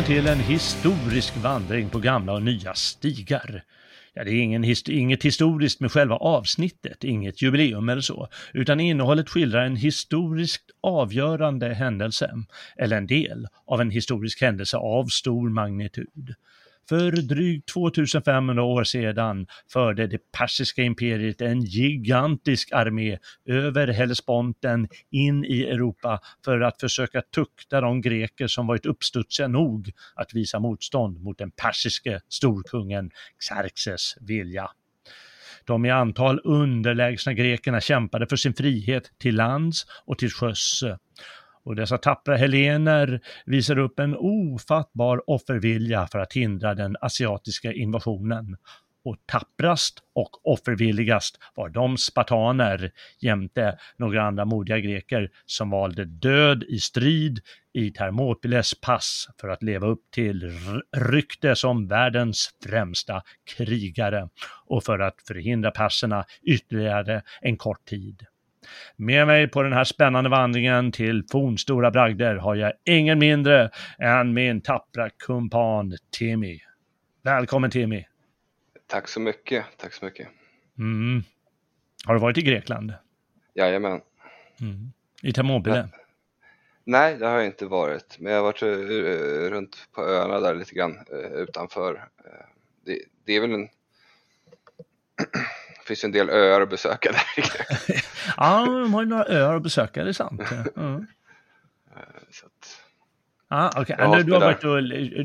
välkommen till en historisk vandring på gamla och nya stigar. Ja, det är ingen hist inget historiskt med själva avsnittet, inget jubileum eller så, utan innehållet skildrar en historiskt avgörande händelse, eller en del av en historisk händelse av stor magnitud. För drygt 2500 år sedan förde det persiska imperiet en gigantisk armé över Hellesponten in i Europa för att försöka tukta de greker som varit uppstudsiga nog att visa motstånd mot den persiske storkungen Xerxes vilja. De i antal underlägsna grekerna kämpade för sin frihet till lands och till sjöss och dessa tappra helener visar upp en ofattbar offervilja för att hindra den asiatiska invasionen. Och tapprast och offervilligast var de spartaner jämte några andra modiga greker som valde död i strid i Thermopyles pass för att leva upp till rykte som världens främsta krigare och för att förhindra perserna ytterligare en kort tid. Med mig på den här spännande vandringen till fornstora bragder har jag ingen mindre än min tappra kumpan Timmy. Välkommen Timmy! Tack så mycket, tack så mycket. Mm. Har du varit i Grekland? Jajamän. Mm. I Thermopyle? Nej, det har jag inte varit, men jag har varit uh, runt på öarna där lite grann uh, utanför. Uh, det, det, är väl en finns en del öar att besöka där. ja, de har ju några öar att besöka, det är sant. Mm. Så att... Ah, okay. du, du, har varit och,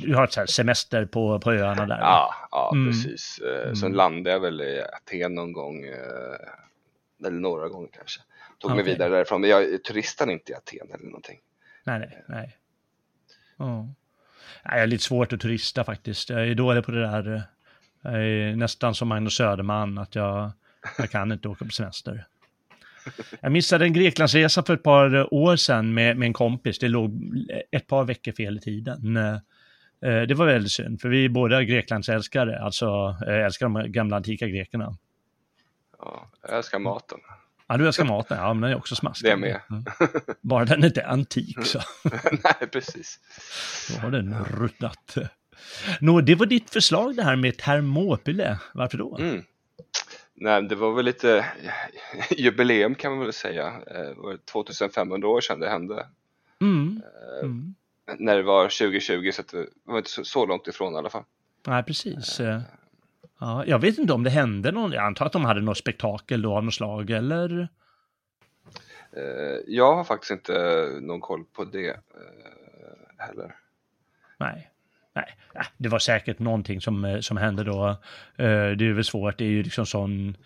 du har ett semester på, på öarna där? Ja, ja mm. precis. Eh, sen mm. landade jag väl i Aten någon gång, eh, eller några gånger kanske. Tog okay. mig vidare därifrån, men jag turistade inte i Aten eller någonting. Nej, nej, nej. Oh. Jag är lite svårt att turista faktiskt. Jag är dålig på det där är nästan som Magnus Söderman, att jag, jag kan inte åka på semester. Jag missade en Greklandsresa för ett par år sedan med, med en kompis. Det låg ett par veckor fel i tiden. Eh, det var väldigt synd, för vi är båda Greklandsälskare, alltså älskar de gamla antika grekerna. Ja, jag älskar maten. Ja, du älskar maten, ja, men den är också smaskig. Det är med. Bara den inte är antik så. Nej, precis. Då har den ruttnat. Nå, det var ditt förslag det här med Thermopyle. Varför då? Mm. Nej, det var väl lite jubileum kan man väl säga. Det var 2500 år sedan det hände. Mm. Eh, mm. När det var 2020 så det var inte så, långt ifrån i alla fall. Nej, precis. Uh. Ja, jag vet inte om det hände någon, jag antar att de hade något spektakel då av något slag eller? Jag har faktiskt inte någon koll på det heller. Nej. Nej, det var säkert någonting som, eh, som hände då. Eh, det är väl svårt, det är ju liksom sån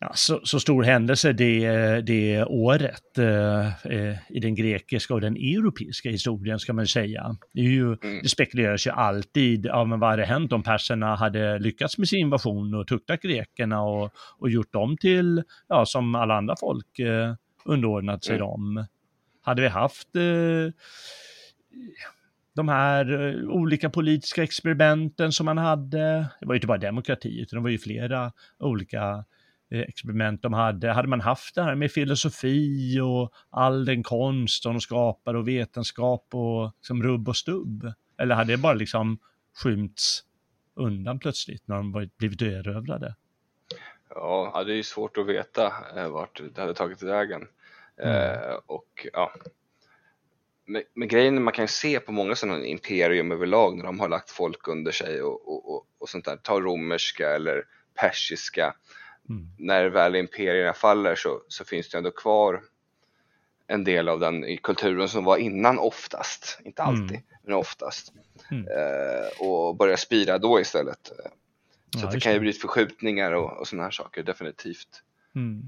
ja, så, så, stor händelse det, det året eh, i den grekiska och den europeiska historien ska man säga. Det, är ju, mm. det spekuleras ju alltid, ja men vad hade hänt om perserna hade lyckats med sin invasion och tuktat grekerna och, och gjort dem till, ja som alla andra folk eh, underordnat sig mm. dem. Hade vi haft eh, de här eh, olika politiska experimenten som man hade. Det var ju inte bara demokrati, utan det var ju flera olika eh, experiment de hade. Hade man haft det här med filosofi och all den konst som de skapade och vetenskap och liksom rubb och stubb? Eller hade det bara liksom skymts undan plötsligt när de blivit erövrade? Ja, det är ju svårt att veta eh, vart det hade tagit vägen. Mm. Eh, och ja, men, men grejen man kan se på många sådana imperium överlag när de har lagt folk under sig och, och, och, och sånt där, ta romerska eller persiska. Mm. När väl imperierna faller så, så finns det ändå kvar en del av den kulturen som var innan oftast, inte alltid, mm. men oftast. Mm. Eh, och börja spira då istället. Så ja, det kan ju bli förskjutningar och, och sådana här saker, definitivt. Mm.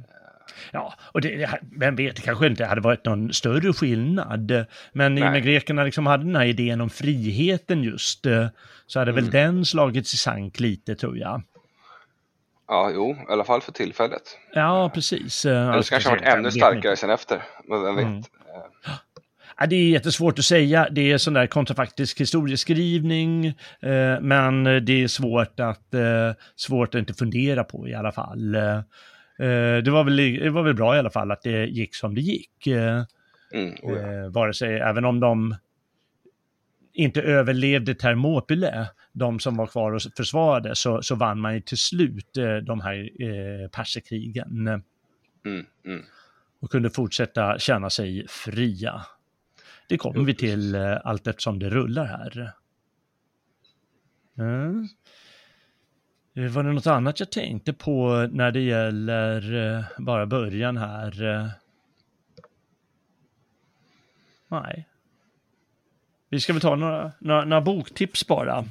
Ja, och det, vem vet, det kanske inte hade varit någon större skillnad. Men i och med grekerna liksom hade den här idén om friheten just, eh, så hade mm. väl den slagits i sank lite tror jag. Ja, jo, i alla fall för tillfället. Ja, precis. Eller så kanske har varit ännu starkare sen efter, men vem vet. Mm. Ja, det är jättesvårt att säga. Det är sån där kontrafaktisk historieskrivning, eh, men det är svårt att, eh, svårt att inte fundera på i alla fall. Eh, det, var väl, det var väl bra i alla fall att det gick som det gick. Eh, mm, oh ja. Eh, vare sig, även om de inte överlevde Thermopyle, de som var kvar och försvarade, så, så vann man ju till slut de här eh, perserkrigen. Mm, mm. Och kunde fortsätta känna sig fria. Det kommer Jo, vi till eh, allt eftersom det rullar här. Mm. Eh, Var det något annat jag tänkte på när det gäller eh, bara början här? Eh? Nej. Vi ska väl ta några, några, några boktips bara.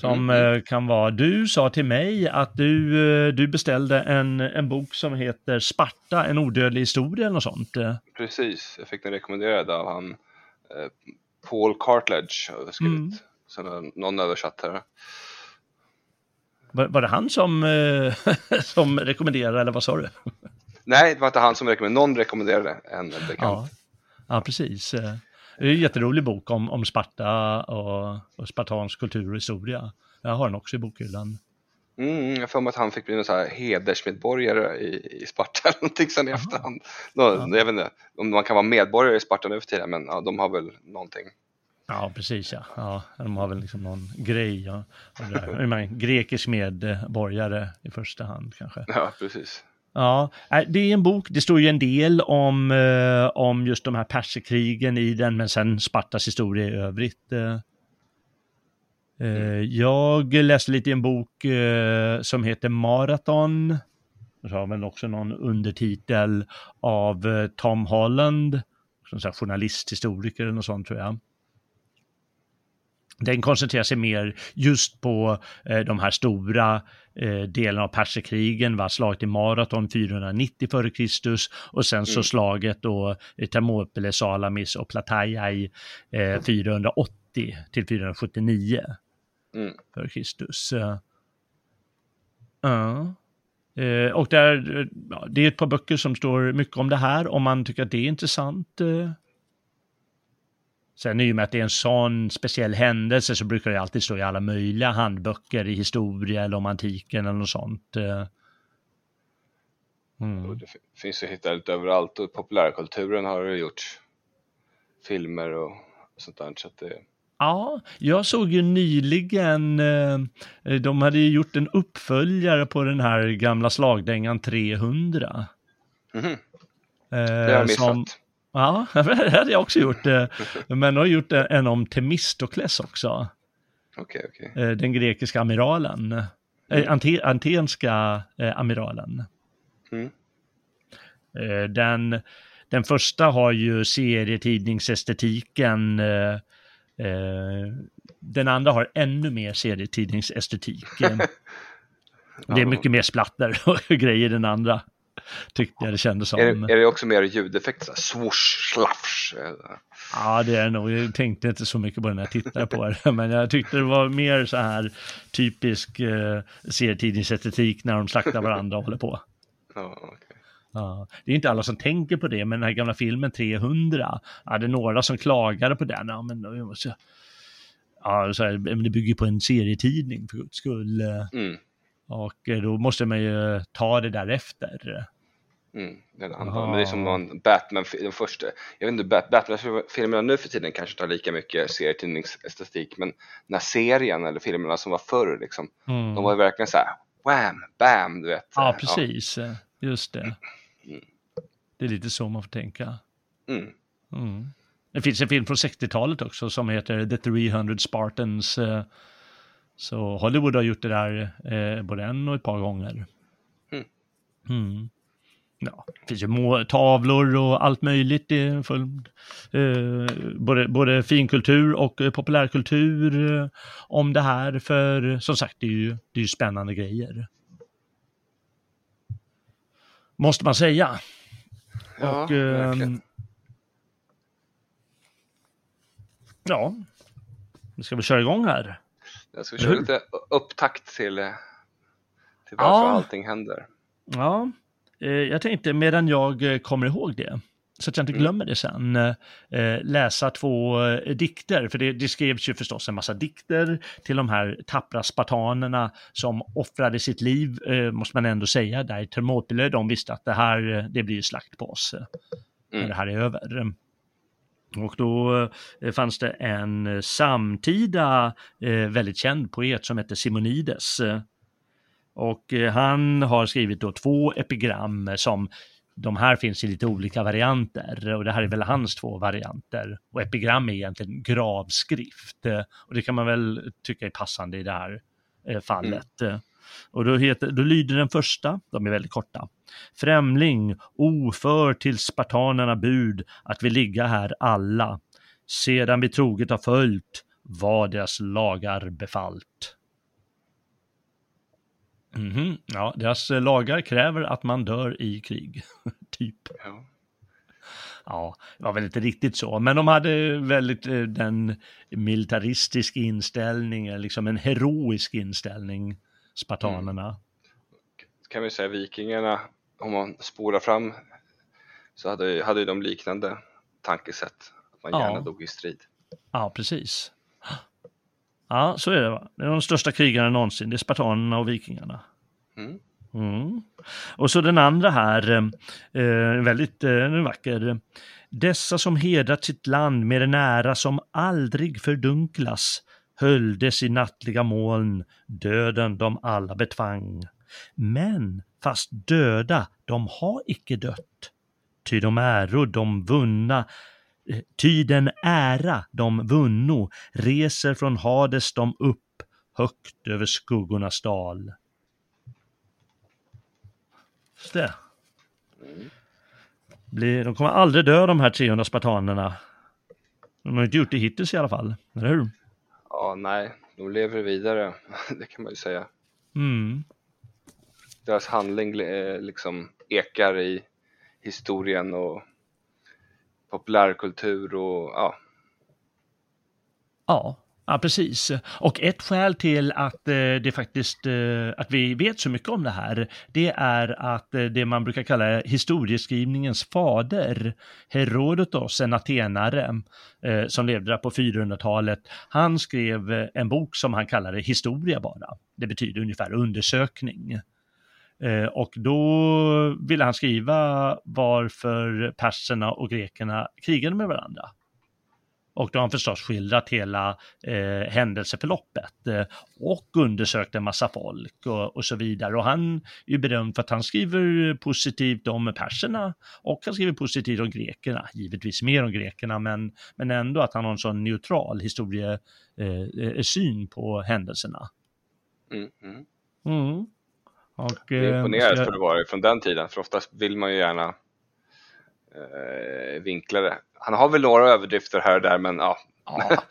Som Mm. kan vara, du sa till mig att du, du beställde en, en bok som heter Sparta, en odödlig historia eller något sånt. Precis, jag fick den rekommenderad av han eh, Paul Cartledge har skrivit. Mm. Sen har någon översatt här. Var, var det han som, eh, som rekommenderade eller vad sa du? Nej, det var inte han som rekommenderade, någon rekommenderade en bekant. Ja, ja precis. Eh, Det är en jätterolig bok om, om Sparta och, och spartansk kultur och historia. Jag har den också i bokhyllan. Mm, jag för mig att han fick bli någon så här hedersmedborgare i, i Sparta eller någonting sen i efterhand. Nå, Jag vet inte om man kan vara medborgare i Sparta nu för tiden, men ja, de har väl någonting. Ja, precis ja. ja de har väl liksom någon grej. Ja. Menar, Grekisk medborgare i första hand kanske. Ja, precis. Ja, nej, det är en bok, det står ju en del om, eh, om just de här perserkrigen i den, men sen Spartas historia i övrigt. Eh. Eh, jag läste lite i en bok eh, som heter Marathon. Och så har väl också någon undertitel av Tom Holland, som så journalisthistoriker eller något sånt tror jag. Den koncentrerar sig mer just på eh, de här stora eh, delarna av perserkrigen, va? slaget i Marathon 490 f.Kr. och sen så Mm. slaget då i Thermopylae, Salamis och Plataiai eh, 480 till 479 Mm. Eh, Ja. Eh, och där, eh, det är ett par böcker som står mycket om det här, om man tycker att det är intressant. eh. Sen i och med att det är en sån speciell händelse så brukar det alltid stå i alla möjliga handböcker i historia eller om antiken eller något sånt. eh. Mm. det fi- finns ju att hitta lite överallt och i populärkulturen har det gjort filmer och sånt där. Så det, Ja, jag såg ju nyligen, eh, de hade ju gjort en uppföljare på den här gamla slagdängan 300. Mhm, Eh, det har jag missat. som, ja, det hade jag också gjort. eh, Men de har gjort en om Temistokles också. Okej, okej. eh, Den grekiska amiralen. eh, Ante, Antenska amiralen. Mm. Den, den första har ju serietidningsestetiken. Den andra har ännu mer serietidningsestetik. Det är mycket mer splatter och grejer i den andra. Tyckte jag det kändes som. Är, det- är det också mer ljudeffekter? Swoosh, slafsch. eh, Ja, det är det nog. Jag tänkte inte så mycket på det när jag tittade på det. Men jag tyckte det var mer så här typisk eh, serietidningsestetik när de slaktar varandra och håller på. Ja. Ja, det är inte alla som tänker på det, men den här gamla filmen 300, ja, det är några som klagade på den. Ja, men, då måste jag- ja, så här, men det bygger på en serietidning för guds skull. eh, Mm, Och eh, då måste man ju ta det därefter. mm, andra. Aha. Men det är som någon Batman, den första. Jag vet inte, Bat- Batman-filmerna nu för tiden kanske tar lika mycket serietidningsestetik, men den här serien eller filmerna som var förr, liksom, Mm. de var ju verkligen så här wham, bam, du vet. Ja, Eh, precis. eh, Just det. Mm. Det är lite så man får tänka. Ja, mm, Mm. Det finns en film från 60-talet också som heter The 300 Spartans. Eh, Så Hollywood har gjort det där eh, både en och ett par gånger. Mm. Mm. Ja, det finns ju tavlor och allt möjligt. Är full, eh, både, både finkultur och eh, populärkultur eh, om det här. För som sagt, det är ju, det är ju spännande grejer. Måste man säga. ja och, ehm, verkligen. ja, vi ska väl köra igång här. Jag ska köra lite upptakt till, till varför Ja. allting händer. Ja, eh, jag tänkte medan jag eh, kommer ihåg det, så att jag inte Mm. glömmer det sen, eh, läsa två dikter. För det, det skrevs ju förstås en massa dikter till de här tappra spartanerna som offrade sitt liv, måste man ändå säga, där i Thermopylae. De visste att det här, det blir slakt på oss eh, när Mm. det här är över. Och då eh, fanns det en samtida eh, väldigt känd poet som hette Simonides. Och eh, han har skrivit då två epigram som de här finns i lite olika varianter och det här är väl hans två varianter. Och epigram är egentligen gravskrift och det kan man väl tycka är passande i det här fallet. Mm. Och då, heter, då lyder den första, de är väldigt korta. Främling, oför till spartanerna bud att vi ligga här alla, sedan vi troget har följt vad deras lagar befallt. Mm -hmm. Ja, deras lagar kräver att man dör i krig, typ. Ja. ja, det var väl inte riktigt så, men de hade väldigt eh, den militaristiska inställningen, liksom en heroisk inställning spartanerna. Mm. Kan vi säga vikingarna, om man spolar fram så hade, hade de liknande tankesätt, att man gärna ja. dog i strid. Ja, precis. Ja, så är det. Va? Det är de största krigarna någonsin, det är spartanerna och vikingarna. Mm. Mm. Och så den andra här, eh, väldigt eh, vacker. Dessa som hedrat sitt land med en ära som aldrig fördunklas, höljdes i nattliga moln, döden de alla betvang. Men fast döda, de har icke dött, ty de äro de vunna eh, Ty den ära de vunno reser från Hades de upp högt över skuggornas dal. Just det. de kommer aldrig dö de här 300 spartanerna. De har inte gjort det hittills i alla fall, eller hur? Ja, nej, de lever vidare, det kan man ju säga. Mm. Deras handling eh, liksom ekar i historien och populärkultur och ja. Ja, Ja, precis. Och ett skäl till att eh, det faktiskt, eh, att vi vet så mycket om det här, det är att eh, det man brukar kalla historieskrivningens fader, Herodotos, en atenare som levde där på 400-talet, han skrev en bok som han kallade historia bara. Det betyder ungefär undersökning. Och då ville han skriva varför perserna och grekerna krigade med varandra. Och då har han förstås skildrat hela eh, händelseförloppet eh, och undersökt en massa folk och, och, så vidare. Och han är ju berömd för att han skriver positivt om perserna och han skriver positivt om grekerna, givetvis mer om grekerna, men, men ändå att han har en sån neutral historiesyn eh, på händelserna. Mm, mm. Mm. Och, det är imponerande för det var från den tiden, för oftast vill man ju gärna eh, vinkla det han har väl några överdrifter här och där, men ja. ja.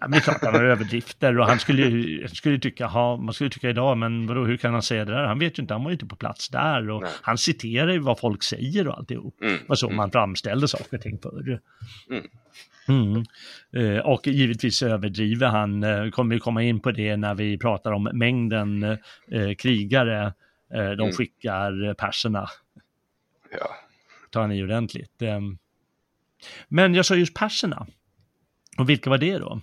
Ja, men det är klart han har överdrifter och han skulle skulle tycka, ha, man skulle tycka idag, men vadå, hur kan han säga det där? Han vet ju inte, han var ju inte på plats där och Nej. han citerar ju vad folk säger och alltihop. Mm. Var så mm. man framställde saker och ting förr. Mm. Mm. Eh, och givetvis överdriver han, eh, kommer vi komma in på det när vi pratar om mängden eh, krigare de mm. skickar perserna. Ja. Tar han i ordentligt. Um, men jag sa just perserna. Och vilka var det då?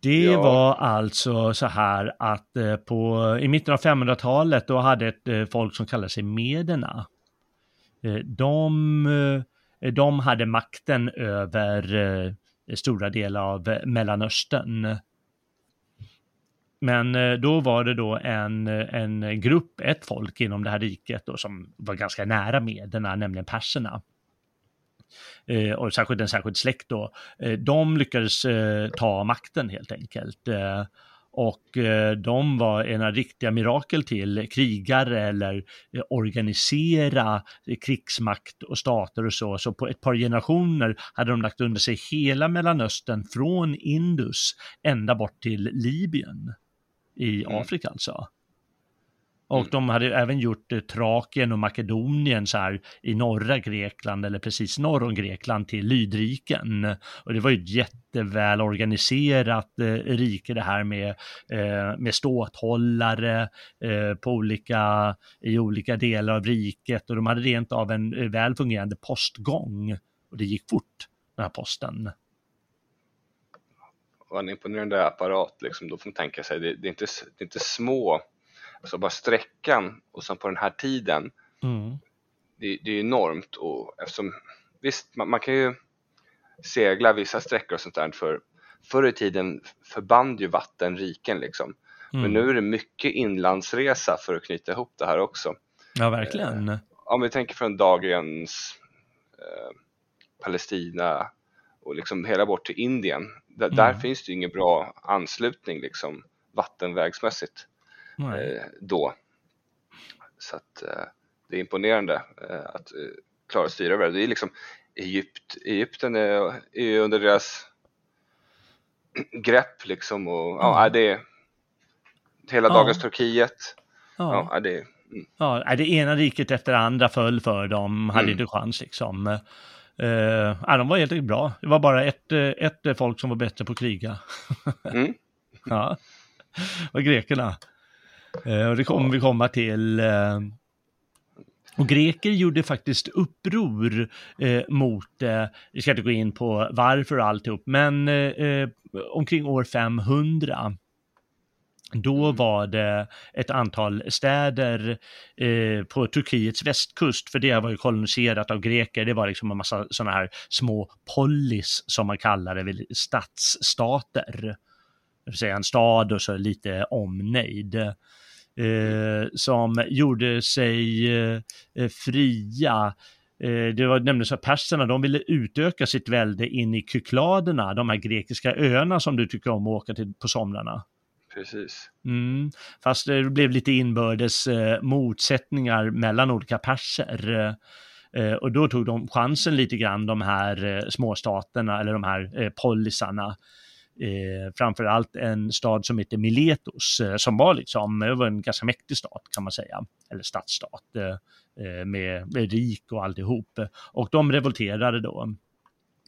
Det ja. var alltså så här att eh, på, i mitten av 500-talet då hade ett eh, folk som kallade sig mederna. Eh, de, de hade makten över stora delar av Mellanöstern. Men eh, då var det då en, eh, en grupp, ett folk inom det här riket då, som var ganska nära mederna, nämligen perserna eh, och särskilt en särskild släkt då, eh, de lyckades eh, ta makten helt enkelt. Eh, och eh, de var ena riktiga mirakel till krigare eller eh, organisera krigsmakt och stater och så. Så på ett par generationer hade de lagt under sig hela Mellanöstern från Indus ända bort till Libyen i mm. Afrika alltså. Och mm. de hade även gjort eh, Trakien och Makedonien så här i norra Grekland eller precis norr om Grekland till lydriken. Och det var ju ett jätteväl organiserat eh, rike det här med, eh, med ståthållare eh, på olika, i olika delar av riket och de hade rent av en eh, väl fungerande postgång. Och det gick fort, den här posten. Och en imponerande apparat liksom, då får man tänka sig, det, det, är, inte, det är inte små Alltså bara sträckan och sen på den här tiden. Mm. Det, det, är enormt och eftersom, visst man, man, kan ju segla vissa sträckor och sånt där för förr i tiden förband ju vattenriken liksom. Mm. Men nu är det mycket inlandsresa för att knyta ihop det här också. Ja, verkligen. Eh, om vi tänker från dagens eh, Palestina och liksom hela bort till Indien. D mm. Där finns det ju ingen bra anslutning liksom vattenvägsmässigt eh, då. Så att eh, det är imponerande eh, att eh, klara att styra över det. Det är liksom Egypt, Egypten är, är under deras grepp liksom och mm. ja, det är hela dagens Turkiet. Ja. ja, det Mm. Ja, det ena riket efter det andra föll för dem, hade mm. inte chans liksom. Ja, de var helt enkelt bra. Det var bara ett, ett folk som var bättre på att kriga. mm. ja, var grekerna. Uh, och det kommer vi komma till. Uh, och greker gjorde faktiskt uppror eh, mot, eh, vi ska inte gå in på varför och alltihop, men eh, omkring år 500 då mm. var det ett antal städer eh, på Turkiets västkust, för det var ju koloniserat av greker. Det var liksom en massa sådana här små polis som man kallar det, stadsstater. Det vill säga en stad och så lite omnejd. Eh, som gjorde sig eh, fria eh, det var nämligen så att perserna, de ville utöka sitt välde in i Kykladerna, de här grekiska öarna som du tycker om att åka till på somrarna. Precis. Mm, fast det blev lite inbördes eh, motsättningar mellan olika perser. Eh, eh, och då tog de chansen lite grann, de här eh, småstaterna eller de här eh, polisarna. Eh, framförallt en stad som heter Miletos, eh, som var liksom, det var en ganska mäktig stat kan man säga, eller stadsstat, eh, eh med, med rik och alltihop. Och de revolterade då.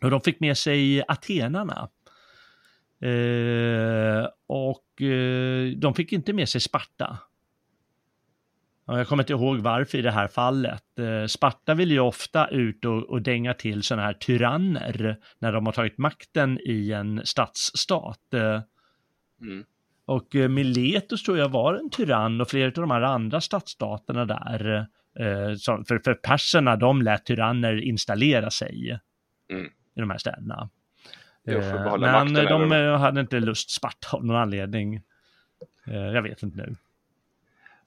Och de fick med sig atenarna. Eh, och eh, de fick inte med sig Sparta. Jag kommer inte ihåg varför i det här fallet. Eh, Sparta vill ju ofta ut och, och dänga till sådana här tyranner när de har tagit makten i en stadsstat. Eh, mm. Och Miletus tror jag var en tyrann och flera av de här andra stadsstaterna där. För, för perserna, de lät tyranner installera sig mm. i de här städerna. Eh, men de över... hade inte lust Sparta av någon anledning. Eh, jag vet inte nu.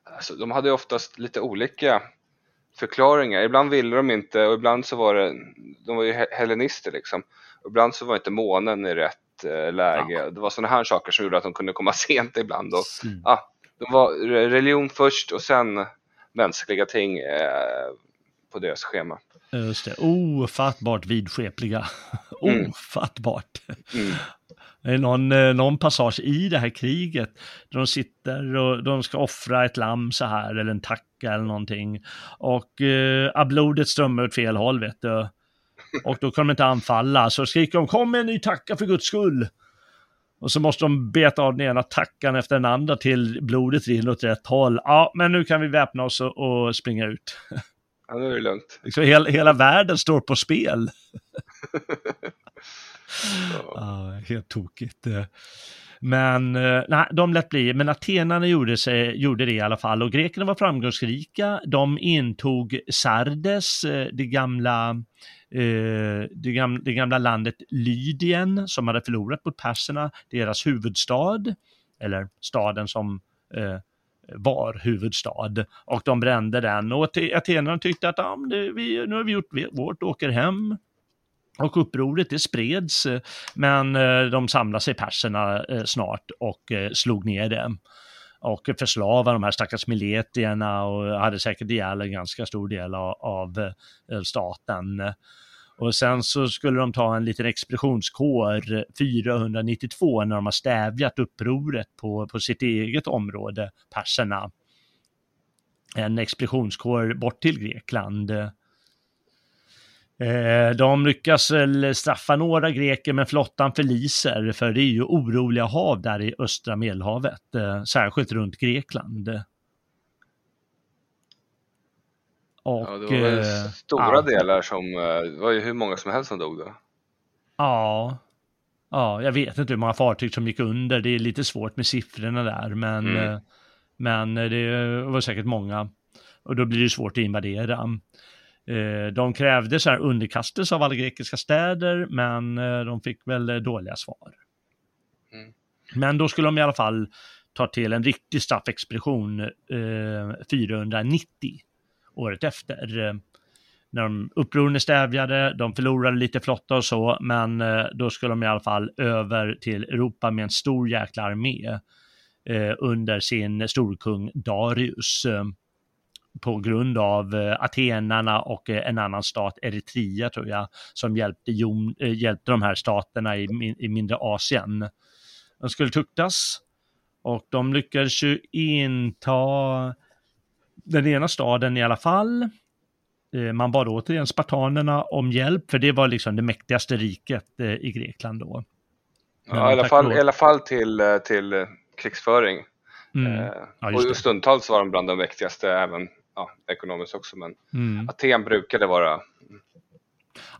Alltså, de hade oftast lite olika förklaringar. Ibland ville de inte och ibland så var det, de var ju hellenister liksom. Ibland så var inte månen i rätt eh, läge. Ja. Det var sådana här saker som gjorde att de kunde komma sent ibland. Och, mm. ah, de var religion först och sen mänskliga ting eh, på deras schema. Just det, ofattbart vidskepliga. Mm. Ofattbart. Mm. Det är någon, eh, någon passage i det här kriget där de sitter och de ska offra ett lamm så här eller en tacka eller någonting. Och eh, blodet strömmar åt fel håll vet du. Och då kan de inte anfalla så skriker de kom med en ny tacka för guds skull. Och så måste de beta av den ena tackan efter den andra till blodet rinner åt rätt håll. Ja, men nu kan vi väpna oss och, och springa ut. Ja, nu är det lugnt. Liksom hela, hela världen står på spel. ja. helt tokigt. Men eh, nej, de lät bli. Men atenarna gjorde, sig, gjorde det i alla fall och grekerna var framgångsrika. De intog Sardes, eh, det gamla, eh, det gamla, det gamla landet Lydien som hade förlorat mot perserna, deras huvudstad, eller staden som var huvudstad och de brände den och atenarna tyckte att ah, det, vi, nu har vi gjort vårt, åker hem. Och upproret det spreds, men eh, de samlade sig perserna eh, snart och eh, slog ner det. Och förslavade de här stackars miletierna och hade säkert ihjäl en ganska stor del av, av staten. Och sen så skulle de ta en liten expeditionskår 492 när de har stävjat upproret på, på sitt eget område, perserna. En expeditionskår bort till Grekland. Eh, de lyckas straffa några greker men flottan förliser för det är ju oroliga hav där i östra medelhavet, eh, särskilt runt Grekland. Och, ja, det var eh, stora ja. delar som, eh, det var ju hur många som helst som dog då. Ja, ja, jag vet inte hur många fartyg som gick under. Det är lite svårt med siffrorna där, men, mm. Eh, men det var säkert många. Och då blir det svårt att invadera. De krävde så här underkastelse av alla grekiska städer, men de fick väl dåliga svar. Mm. Men då skulle de i alla fall ta till en riktig straffexpedition eh, 490 året efter. När de upproren är stävjade, de förlorade lite flotta och så, men eh, då skulle de i alla fall över till Europa med en stor jäkla armé eh, under sin storkung Darius eh, på grund av atenarna och en annan stat, Eritrea tror jag, som hjälpte, hjälpte de här staterna i, i mindre Asien. De skulle tuktas och de lyckades ju inta den ena staden i alla fall. Eh, man bad återigen spartanerna om hjälp, för det var liksom det mäktigaste riket eh, i Grekland då. Ja, i alla, fall, i alla fall till, eh, till krigsföring. Mm. Ja, och stundtals var de bland de mäktigaste även ja, ekonomiskt också, men mm. Aten brukade vara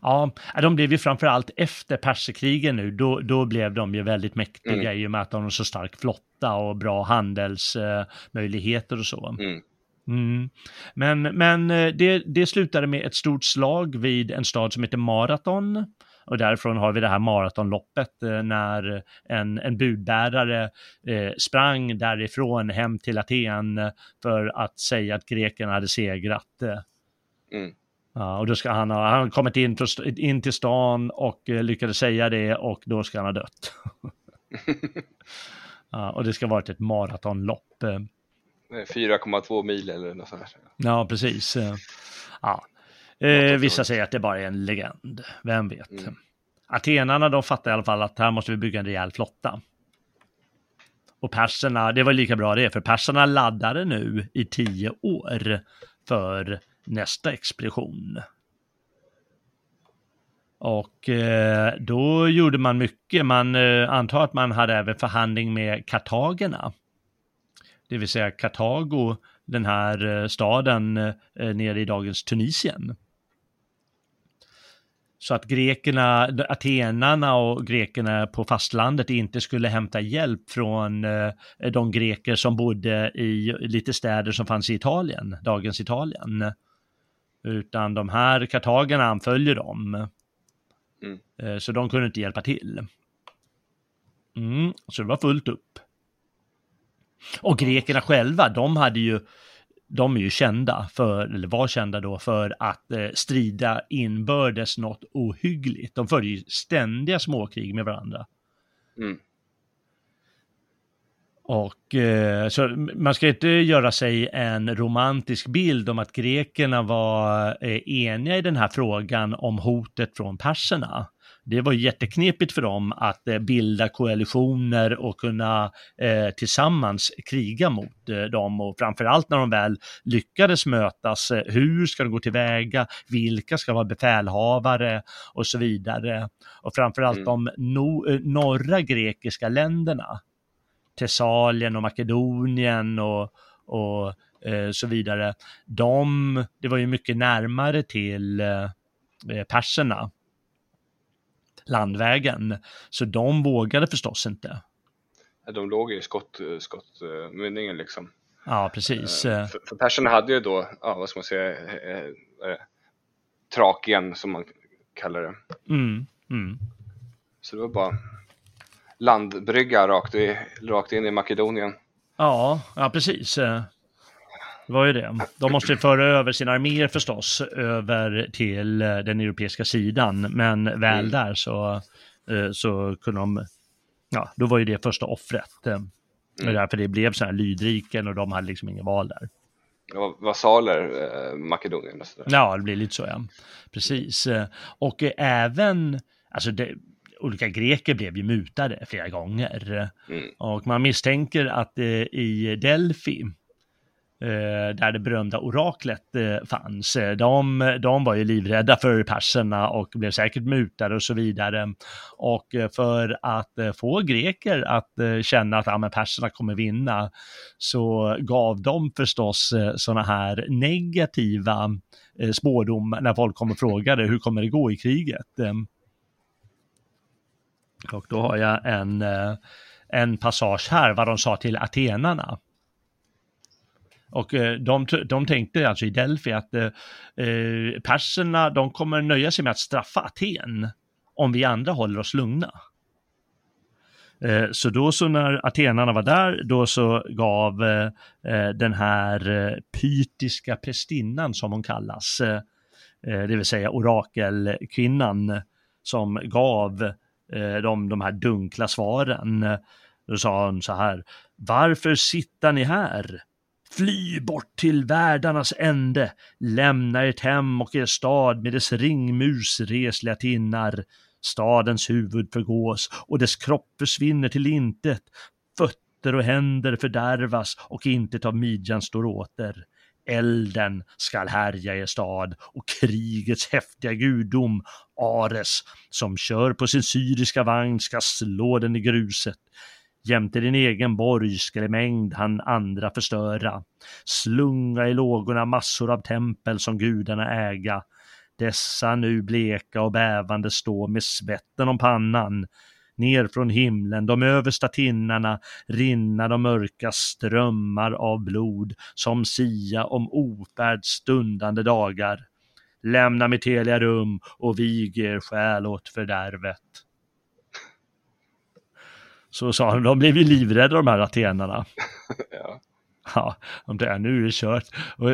Ja, de blev ju framförallt efter perserkrigen nu, då, då blev de ju väldigt mäktiga mm. i och med att de har så stark flotta och bra handelsmöjligheter och så. Mm. Mm. Men, men eh, det, det slutade med ett stort slag vid en stad som heter Marathon. Och därifrån har vi det här maratonloppet eh, när en, en budbärare eh, sprang därifrån hem till Aten för att säga att grekerna hade segrat. Mm. Ja, och då ska han ha, han kommit in, in till stan och eh, lyckades säga det och då ska han ha dött. ja, och det ska ha varit ett maratonlopp. 4,2 eh. mil eller något sånt. Ja, precis. Ja. Eh, vissa säger att det bara är en legend, vem vet. Mm. Atenarna de fattar i alla fall att här måste vi bygga en rejäl flotta. Och perserna, det var lika bra det, för perserna laddade nu i tio år för nästa expedition. Och eh, då gjorde man mycket. Man eh, antar att man hade även förhandling med kartagerna. Det vill säga Kartago, den här eh, staden eh, nere i dagens Tunisien. Så att grekerna, atenarna och grekerna på fastlandet inte skulle hämta hjälp från eh, de greker som bodde i lite städer som fanns i Italien, dagens Italien. Utan de här kartagerna anföljer dem. Mm. Eh, så de kunde inte hjälpa till. Mm, så det var fullt upp. Och grekerna själva, de hade ju, de är ju kända för, eller var kända då för att eh, strida inbördes något ohyggligt. De förde ju ständiga småkrig med varandra. Mm. Och eh, så man ska inte göra sig en romantisk bild om att grekerna var eh, eniga i den här frågan om hotet från perserna. Det var jätteknepigt för dem att eh, bilda koalitioner och kunna eh, tillsammans kriga mot eh, dem. Och framförallt när de väl lyckades mötas, eh, hur ska de gå tillväga, vilka ska vara befälhavare? Och så vidare. Och framförallt mm. de no norra grekiska länderna. Thessalien och Makedonien och, och eh, så vidare, de, det var ju mycket närmare till eh, perserna, landvägen, så de vågade förstås inte. De låg i skott, skottmynningen liksom. Ja, precis. Eh, för, för perserna hade ju då, ja, vad ska man säga, eh, eh, Trakien som man kallar det. Mm, mm. Så det var bara landbrygga rakt, i, rakt in i Makedonien. Ja, ja precis. Det var ju det. De måste föra över sina arméer förstås över till eh, den europeiska sidan, men väl mm. där så, eh, så kunde de, ja, då var ju det första offret. Eh, mm. Därför det blev så här lydriken och de hade liksom inget val där. Ja, vasaler, eh, Makedonien och sådär. Ja, det blir lite så ja. Precis. Och även, alltså det, olika greker blev ju mutade flera gånger. Mm. Och man misstänker att eh, i Delphi, Eh, där det berömda oraklet eh, fanns, eh, de, de var ju livrädda för perserna och blev säkert mutade och så vidare. Och eh, för att få greker att känna att ja, men perserna kommer vinna så gav de förstås sådana här negativa spådomar när folk kom och frågade hur kommer det gå i kriget. Och då har jag en, en passage här vad de sa till atenarna. Och eh, de, de tänkte alltså i Delphi att eh, eh, perserna, de kommer nöja sig med att straffa Aten om vi andra håller oss lugna. Så då så när atenarna var där, då så gav den här pytiska prästinnan som hon kallas, det vill säga orakelkvinnan, som gav dem de här dunkla svaren. Då sa hon så här, varför sitter ni här? Fly bort till världarnas ände, lämna ert hem och er stad med dess ringmus resliga tinnar. Stadens huvud förgås och dess kropp försvinner till intet. Fötter och händer fördärvas och intet av midjan står åter. Elden skall härja er stad och krigets häftiga gudom, Ares, som kör på sin syriska vagn, ska slå den i gruset. Jämte din egen borg skall i mängd han andra förstöra. Slunga i lågorna massor av tempel som gudarna äga. Dessa nu bleka och bävande stå med svetten om pannan. Ner från himlen, de översta tinnarna, rinna de mörka strömmar av blod som sia om ofärd stundande dagar. Lämna mitt heliga rum och vig er själ åt fördärvet. Så sa han, de blev ju livrädda de här atenarna. ja. Ja, det är nu är det kört.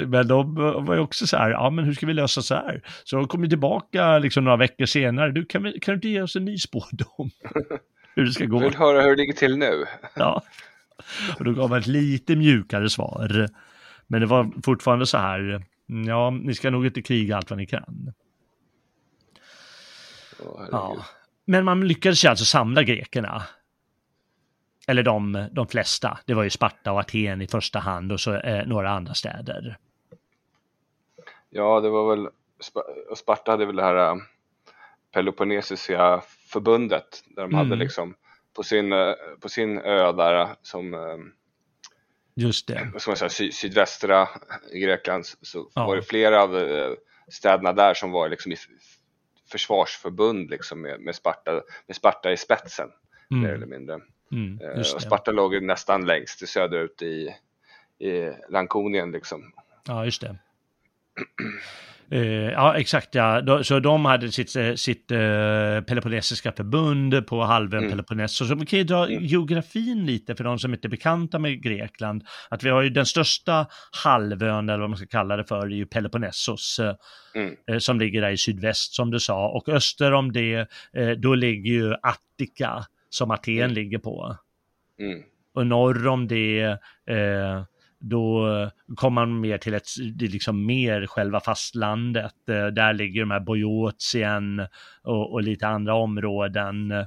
Men de var ju också så här, ja men hur ska vi lösa så här? Så de kom ju tillbaka liksom några veckor senare, du kan, kan du inte ge oss en ny spådom? hur det ska gå. Jag vill höra hur det ligger till nu. ja, och då gav han ett lite mjukare svar. Men det var fortfarande så här, ja, ni ska nog inte kriga allt vad ni kan. Oh, ja. Men man lyckades ju alltså samla grekerna eller de, de flesta, det var ju Sparta och Aten i första hand och så eh, några andra städer. Ja, det var väl, Sparta hade väl det här äh, Peloponnesiska förbundet där de mm. hade liksom på sin, äh, på sin ö där äh, som Just det. Vad ska man säga, sy sydvästra Grekland så ja. var det flera av städerna där som var liksom i försvarsförbund liksom med, med, Sparta, med Sparta i spetsen mm. mer eller mindre. Mm, eh, och Sparta låg nästan längst söderut i, i Lankonien liksom. Ja, just det. Uh, ja, exakt ja. Så de hade sitt, eh, sitt uh, Peloponnesiska förbund på halvön mm. Peloponnesos. Så vi kan ju dra mm. geografin lite för de som inte är bekanta med Grekland. Att vi har ju den största halvön, eller vad man ska kalla det för, är ju Peloponnesos. Mm. Uh, som ligger där i sydväst som du sa. Och öster om det, då ligger ju Attika som Aten mm. ligger på. Mm. Och norr om det, eh, då kommer man mer till ett, liksom mer själva fastlandet. Eh, där ligger de här Bojotien och, och, lite andra områden.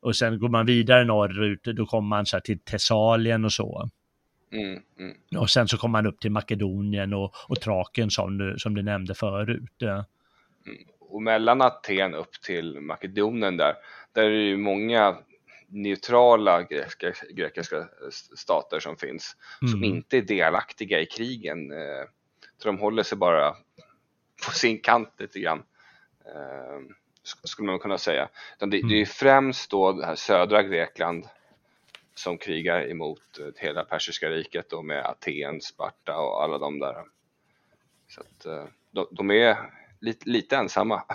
Och sen går man vidare norrut, då kommer man så till Thessalien och så. Mm, mm. Och sen så kommer man upp till Makedonien och, och Traken som du, som du nämnde förut. Mm. Och mellan Aten upp till Makedonien där, där är det ju många neutrala grekiska, grekiska stater som finns mm. som inte är delaktiga i krigen. Eh, så de håller sig bara på sin kant lite grann. Eh, skulle man kunna säga. Det, mm. det är främst då det här södra Grekland som krigar emot eh, hela persiska riket då med Aten, Sparta och alla de där. Så att, de, de är lite, lite ensamma.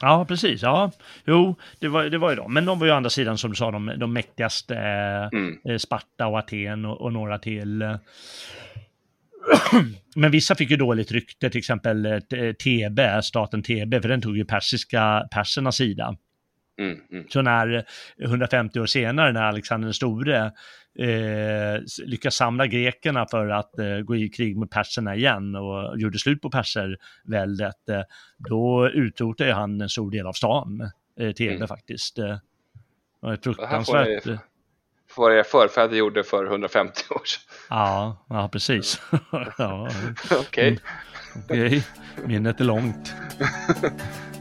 Ja, precis. Ja, jo, det var, det var ju de. Men de var ju å andra sidan, som du sa, de, de mäktigaste. Mm. Eh, Sparta och Aten och, och några till. Men vissa fick ju dåligt rykte, till exempel eh, TB, staten TB, för den tog ju persiska, persernas sida. Mm, mm. Så när 150 år senare, när Alexander den store eh, lyckas samla grekerna för att eh, gå i krig mot perserna igen och gjorde slut på perserväldet, eh, då utrotade han en stor del av stan, eh, Tebe mm. faktiskt. Eh, och fruktansvärt. Eh, vad era förfäder gjorde för 150 år sedan. Ja, ja precis. ja. Okej. Okay. Mm, okay. Minnet är långt.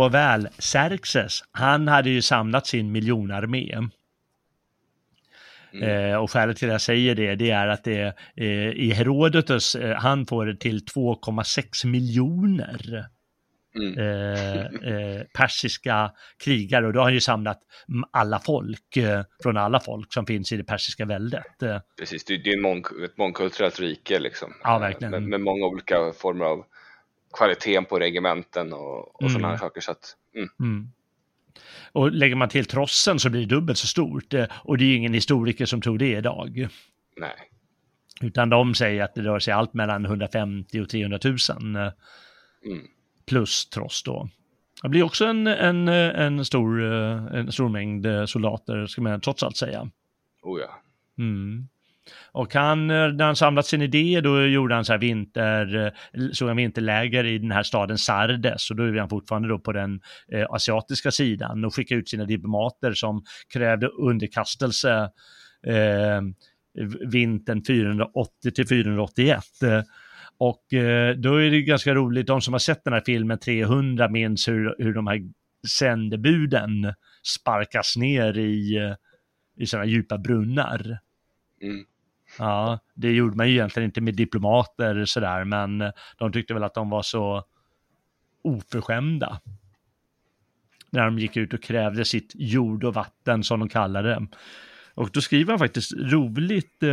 Nåväl, Xerxes, han hade ju samlat sin miljonarmé. Mm. Eh, och skälet till att jag säger det, det är att det eh, i Herodotus, eh, han får det till 2,6 miljoner Mm. eh, eh, persiska krigare och då har han ju samlat alla folk, eh, från alla folk som finns i det persiska väldet. Precis, det, det är mång, ett mångkulturellt rike liksom. Ja, verkligen. Med, med många olika former av kvaliteten på regementen och, och Mm. sådana här saker. Så att, mm, Mm. Och lägger man till trossen så blir det dubbelt så stort. eh, Och det är ju ingen historiker som tror det idag. nej. Utan de säger att det rör sig allt mellan 150 och 300 000 eh, Mm. plus tross då. Det blir också en, en, eh, en, stor, en stor mängd soldater, ska man trots allt säga. Oh ja. Mm. Och han, eh, när han samlat sin idé, då gjorde han så här vinter, eh, såg han vinterläger i den här staden Sardes och då är han fortfarande då på den eh, asiatiska sidan och skickade ut sina diplomater som krävde underkastelse eh, vintern 480 till 481. Eh, och eh, då är det ganska roligt, de som har sett den här filmen 300 minns hur, hur de här sändebuden sparkas ner i, i sådana djupa brunnar. Mm. Ja, det gjorde man ju egentligen inte med diplomater sådär, men eh, de tyckte väl att de var så oförskämda. När de gick ut och krävde sitt jord och vatten som de kallade det. Och då skriver han faktiskt roligt eh,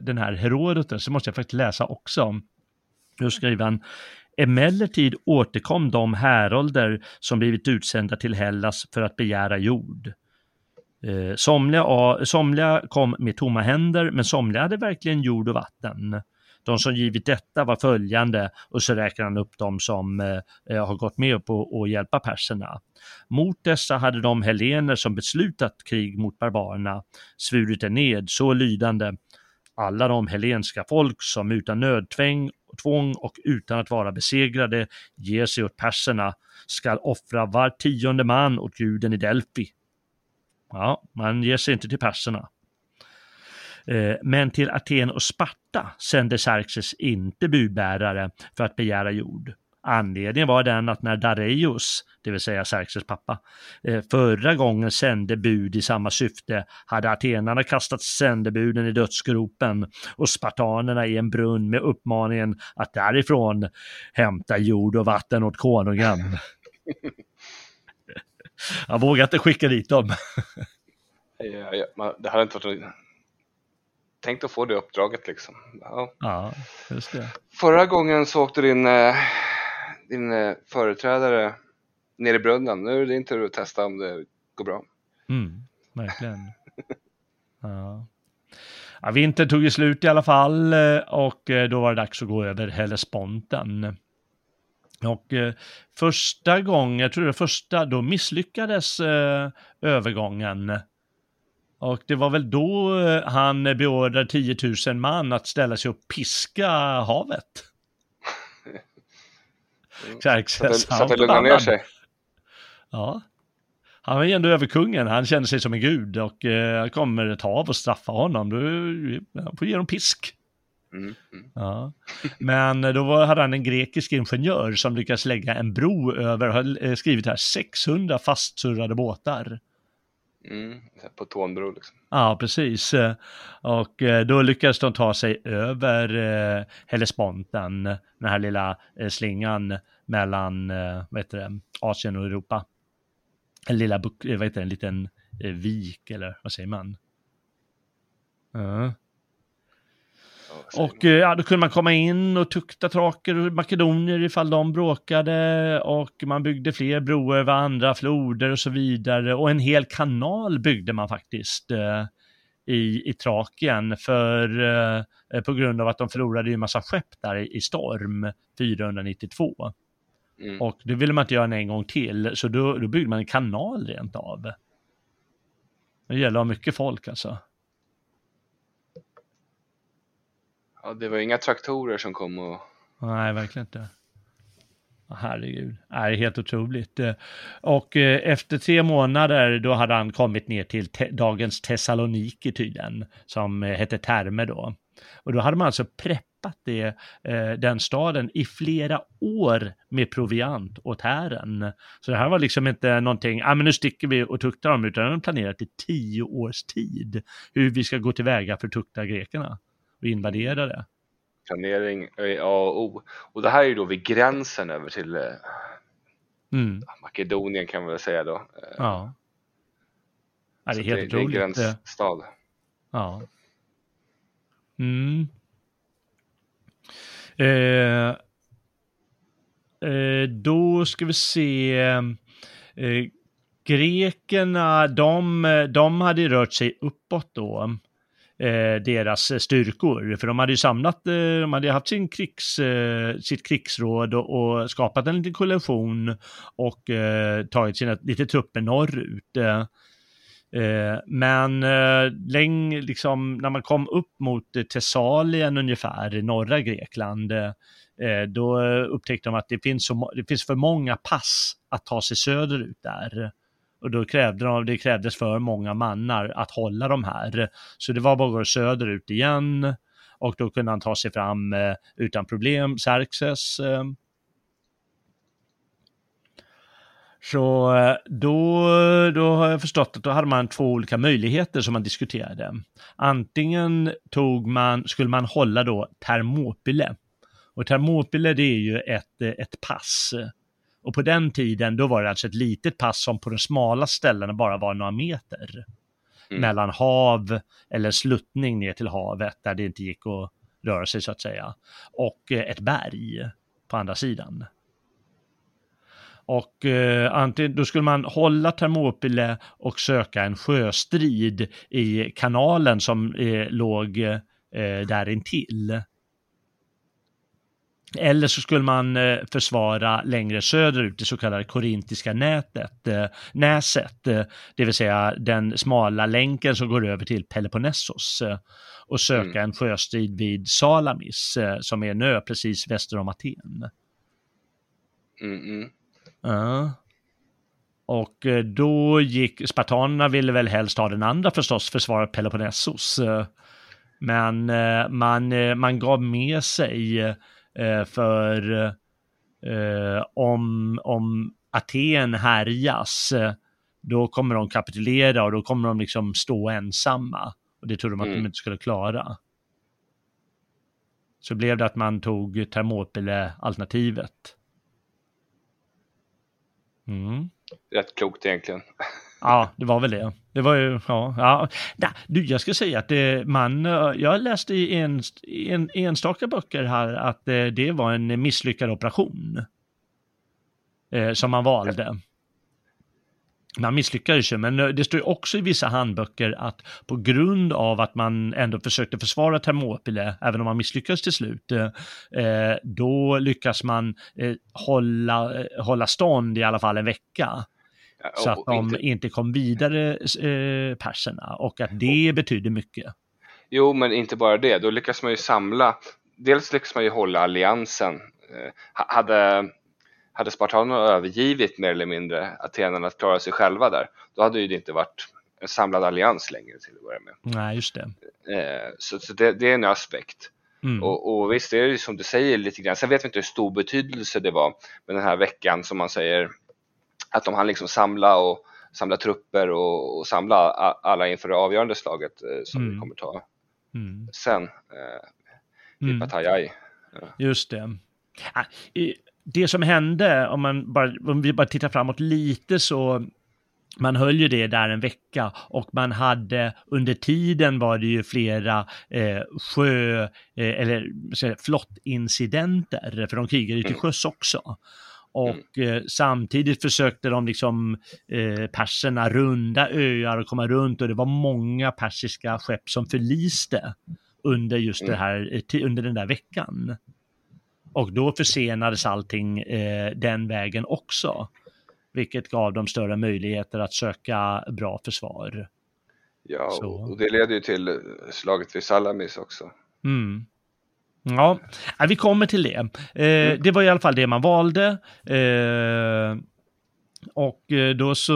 den här Herodotus, så måste jag faktiskt läsa också. Då skriver han Emellertid återkom de härolder som blivit utsända till Hellas för att begära jord. Eh, somliga, somliga kom med tomma händer, men somliga hade verkligen jord och vatten. De som givit detta var följande, och så räknar han upp de som eh, eh, har gått med på att hjälpa perserna. Mot dessa hade de helener som beslutat krig mot barbarerna svurit en ned så lydande alla de helenska folk som utan nödtvång tvång och utan att vara besegrade ger sig åt perserna skall offra var tionde man åt guden i Delphi. Ja, man ger sig inte till perserna. Eh, men till Aten och Sparta sände Xerxes inte budbärare för att begära jord. Anledningen var den att när Dareios, det vill säga Xerxes pappa, eh, förra gången sände bud i samma syfte hade atenarna kastat sändebuden i dödsgropen och spartanerna i en brunn med uppmaningen att därifrån hämta jord och vatten åt konungen. Jag vågar inte skicka dit dem. Ja, ja, man, det hade inte varit. Tänk att få det uppdraget liksom. Ja. Ja, just det. Förra gången så åkte din, eh, din eh, företrädare ner i brunnen. Nu är det din tur att testa om det går bra. Mm, verkligen. Ja. Ja, vintern tog ju slut i alla fall eh, och då var det dags att gå över Hellesponten. Och eh, första gången, jag tror det var första, då misslyckades eh, övergången. Och det var väl då eh, han beordrade 10 000 man att ställa sig och piska havet. Mm. Xerxes, att han lugnar ner sig. Ja. Han var ju ändå över kungen, han kände sig som en gud och eh, kommer ett hav och straffa honom, då han får ge dem pisk. Mm. Mm. Ja. Men då var, hade han en grekisk ingenjör som lyckades lägga en bro över, har eh, skrivit här, 600 fastsurrade båtar. Mm. På Tånbro liksom. Ja, precis. Och eh, då lyckades de ta sig över eh, Hellesponten, den här lilla slingan mellan, vad heter det, Asien och Europa. En lilla, vad heter det, en liten vik eller vad säger man? Ja. Och eh, ja, då kunde man komma in och tukta traker och makedonier ifall de bråkade och man byggde fler broar över andra floder och så vidare och en hel kanal byggde man faktiskt eh, i, i Trakien för eh, på grund av att de förlorade ju en massa skepp där i, i storm 492 man? Mm. och det ville man inte göra en gång till så då, då byggde man en kanal rent av. Det gäller att ha mycket folk alltså. Ja, det var inga traktorer som kom och... Nej, verkligen inte. Herregud, det är helt otroligt. Eh, och eh, efter tre månader då hade han kommit ner till te- dagens Thessaloniki tydligen, som eh, hette Terme då. Och då hade man alltså preppat det, den staden i flera år med proviant åt hären. Så det här var liksom inte någonting, ja ah, men nu sticker vi och tuktar dem, utan de planerat i tio års tid hur vi ska gå tillväga för att tukta grekerna och invadera det. Planering är A och O. Och det här är ju då vid gränsen över till eh, mm. Makedonien kan man väl säga då. Ja. Ja, det är helt det, otroligt. Det är en gränsstad. Ja. Mm. Eh, eh, då ska vi se. Eh, grekerna, de, de hade rört sig uppåt då. Eh, deras styrkor, för de hade ju samlat, eh, de hade haft sin krigs, eh, sitt krigsråd och, och, skapat en liten koalition och eh, tagit sina lite trupper norrut. Eh, eh, men läng, liksom, när man kom upp mot Thessalien ungefär, i norra Grekland, då upptäckte de att det finns, så, det finns för många pass att ta sig söderut där. Och då krävde de, det krävdes för många mannar att hålla de här. Så det var bara att gå söderut igen och då kunde han ta sig fram eh, utan problem, Xerxes. Eh. Så eh, då, då har jag förstått att då hade man två olika möjligheter som man diskuterade. Antingen tog man, skulle man hålla då Thermopyle. Och Thermopyle det är ju ett, ett pass. Och på den tiden då var det alltså ett litet pass som på de smala ställena bara var några meter. Mm. Mellan hav eller sluttning ner till havet där det inte gick att röra sig så att säga. Och ett berg på andra sidan. Och eh, antingen, då skulle man hålla Thermopyle och söka en sjöstrid i kanalen som eh, låg eh, där intill. Eller så skulle man eh, försvara längre söderut, det så kallade korintiska nätet, eh, näset, eh, det vill säga den smala länken som går över till Peloponnesos och söka mm. en sjöstrid vid Salamis, som är en ö precis väster om Aten. Mm -mm. Och då gick, spartanerna ville väl helst ha den andra förstås, försvara Peloponnesos. Men man, man gav med sig för om, om Aten härjas, då kommer de kapitulera och då kommer de liksom stå ensamma. Och det trodde de att mm. de inte skulle klara. Så blev det att man tog Thermopyle-alternativet. Mm. Rätt klokt egentligen. Ja, det var väl det. Det var ju, ja. ja. Du, jag ska säga att det, man, eh, jag läste i en, en, enstaka böcker här att det, det var en misslyckad operation. Eh, som man valde man misslyckades ju, men det står ju också i vissa handböcker att på grund av att man ändå försökte försvara Thermopyle, även om man misslyckades till slut, eh, då lyckas man eh, hålla, hålla stånd i alla fall en vecka. Så att de inte... inte kom vidare, eh, perserna, och att det betyder mycket. Jo, men inte bara det, då lyckas man ju samla, dels lyckas man ju hålla alliansen. Eh, hade hade spartanerna övergivit mer eller mindre atenarna att klara sig själva där, då hade det inte varit en samlad allians längre till att börja med. Nej, just det. Eh, så, så det, det, är en aspekt. Mm. Och, och visst, det är ju som du säger lite grann, sen vet vi inte hur stor betydelse det var med den här veckan som man säger att de hann liksom samla och samla trupper och, och samla alla inför det avgörande slaget eh, som mm. vi kommer ta mm. sen eh, i mm. Pattayai. Ja. Just det. Ah, det som hände, om, man bara, om vi bara tittar framåt lite så man höll ju det där en vecka och man hade under tiden var det ju flera eh, sjö eh, eller flottincidenter, för de krigade ju till mm. sjöss också. Och mm. eh, samtidigt försökte de liksom eh, perserna runda öar och komma runt och det var många persiska skepp som förliste under just det mm. här, eh, under den där veckan. Och då försenades allting eh, den vägen också, vilket gav dem större möjligheter att söka bra försvar. Ja, Så. och det leder ju till slaget vid Salamis också. Mm. Ja, vi kommer till det. Eh, mm. Det var i alla fall det man valde. Eh, Och eh, då så,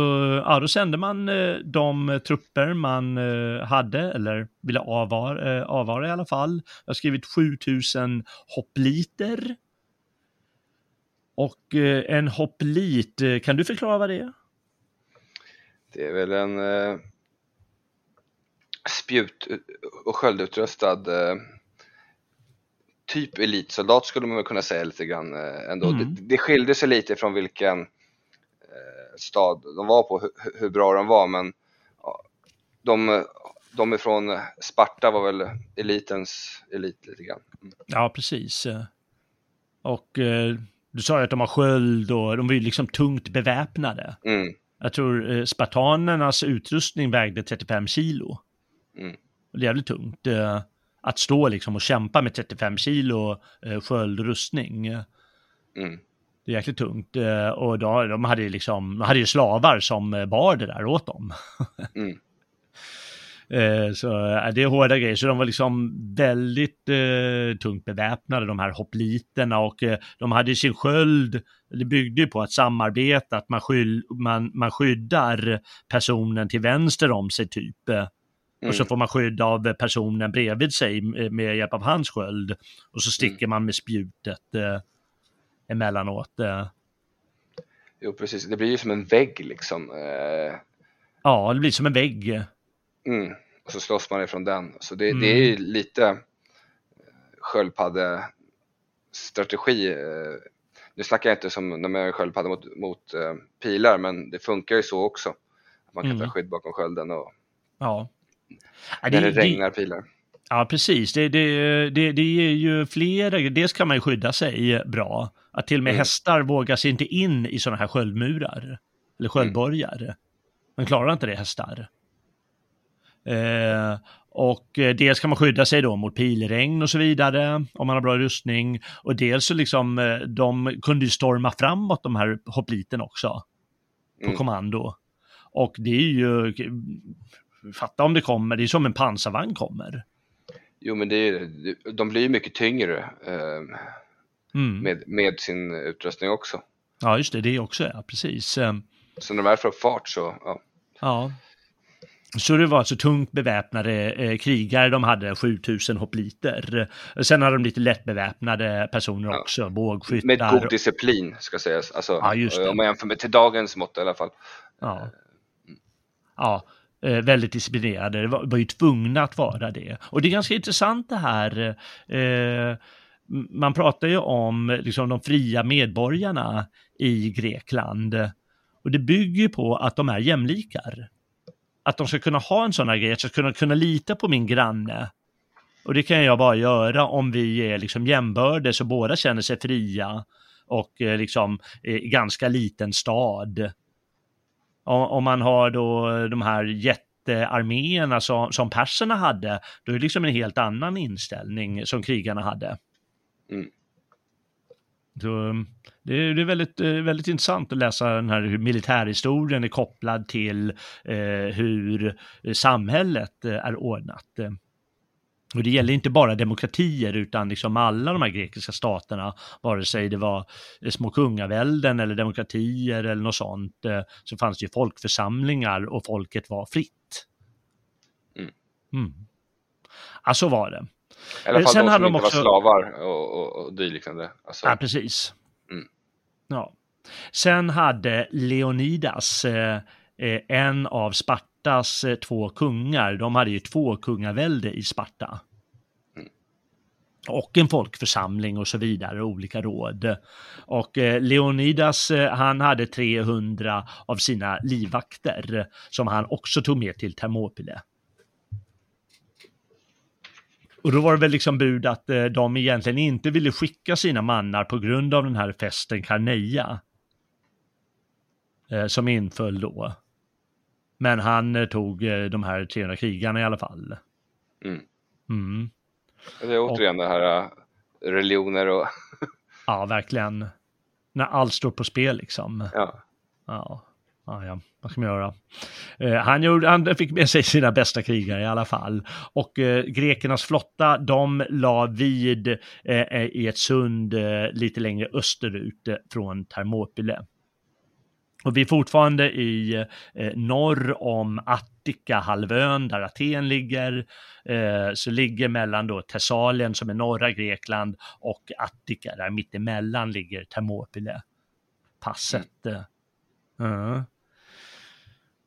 ja då sände man de trupper man hade, eller ville avvara, avvara i alla fall. Jag har skrivit 7000 hoppliter. Och en hopplit, kan du förklara vad det är? Det är väl en eh, spjut och sköldutrustad eh, typ elitsoldat skulle man kunna säga lite grann ändå. Mm. Det, det skilde sig lite från vilken stad de var på, hur, hur bra de var, men de, de ifrån Sparta var väl elitens elit lite grann. Mm. Ja, precis. Och eh, du sa ju att de har sköld och de var ju liksom tungt beväpnade. Mm. Jag tror eh, spartanernas utrustning vägde 35 kilo. Mm. Det är jävligt tungt. Eh, att stå liksom och kämpa med 35 kilo eh, sköldrustning. Mm. Det är jäkligt tungt. Eh, och då, de hade ju liksom, de hade ju slavar som eh, bar det där åt dem. Mm. Eh, så det är hårda grejer, så de var liksom väldigt eh, tungt beväpnade, de här hoppliterna och eh, de hade sin sköld, det byggde ju på att samarbeta, att man, skyll, man, man skyddar personen till vänster om sig typ. Mm. Och så mm. får man skydd av personen bredvid sig med hjälp av hans sköld. Och så sticker mm. man med spjutet eh, emellanåt. Eh. Jo, precis. Det blir ju som en vägg liksom. Eh. Ja, det blir som en vägg. Mm. Och så slåss man ifrån den. Så det, mm. det är ju lite eh, sköldpaddestrategi. Nu snackar jag inte som när man gör sköldpadda mot, mot pilar, men det funkar ju så också. Man kan mm. ta skydd bakom skölden och ja. När det, det regnar pilar. Ja, precis. Det, det, det, det ger ju flera, dels kan man ju skydda sig bra. Att till och med mm. hästar vågar sig inte in i sådana här sköldmurar. Eller sköldborgar. Mm. Man klarar inte det hästar. Eh, och dels kan man skydda sig då mot pilregn och så vidare om man har bra rustning. Och dels så liksom, eh, de kunde ju storma framåt de här hoppliten också. På mm. kommando. Och det är ju, fatta om det kommer, det är som en pansarvagn kommer. Jo, men det är, de blir ju mycket tyngre eh, mm. med, med sin utrustning också. Ja, just det, det också, ja, precis. Ehm. Så när de är för fart så, ja. Ja. Så det var alltså tungt beväpnade eh, krigare, de hade 7000 hoppliter. Sen hade de lite lätt beväpnade personer ja. också, bågskyttar. Med god disciplin ska sägas, alltså, ja, om man jämför med till dagens mått i alla fall. Ja. Ja, eh, Eh, väldigt disciplinerade, det var, var ju tvungna att vara det. Och det är ganska intressant det här, eh, man pratar ju om liksom, de fria medborgarna i Grekland. Och det bygger på att de är jämlikar. Att de ska kunna ha en sån här grej, att jag ska kunna, kunna lita på min granne. Och det kan jag bara göra om vi är liksom jämbördes och båda känner sig fria och eh, liksom i ganska liten stad om man har då de här jättearméerna som, som perserna hade, då är det liksom en helt annan inställning som krigarna hade. Mm. Så det är, det är väldigt, eh, väldigt intressant att läsa den här hur militärhistorien är kopplad till eh, hur samhället eh, är ordnat. Och det gäller inte bara demokratier utan liksom alla de här grekiska staterna, vare sig det var små kungavälden eller demokratier eller något sånt, eh, så fanns det ju folkförsamlingar och folket var fritt. Mm. Mm. Ja, så var det. I alla fall Sen de som inte också... var slavar och, och, och dyliknande. Alltså... Ja, precis. Mm. Ja. Sen hade Leonidas, eh, eh en av Sparta Spartas eh, två kungar, de hade ju två kungavälde i Sparta. Och en folkförsamling och så vidare, olika råd. Och eh, Leonidas, eh, han hade 300 av sina livvakter som han också tog med till Thermopyle. Och då var det väl liksom bud att de egentligen inte ville skicka sina mannar på grund av den här festen Carneia. Som inföll då. Men han eh, tog eh, de här 300 krigarna i alla fall. Mm. Mm. Det är återigen och, det här eh, religioner och... ja, verkligen. När allt står på spel liksom. Ja. Ja, ja, ja. vad ska man göra? Eh, han, gjorde, han fick med sig sina bästa krigare i alla fall. Och eh, grekernas flotta, de la vid eh, i ett sund lite längre österut från Thermopyle. Och vi är fortfarande i eh, norr om Attika-halvön där Aten ligger. Eh, så ligger mellan då Thessalien som är norra Grekland och Attika, där mittemellan ligger Thermopyle, passet. Mm. Uh.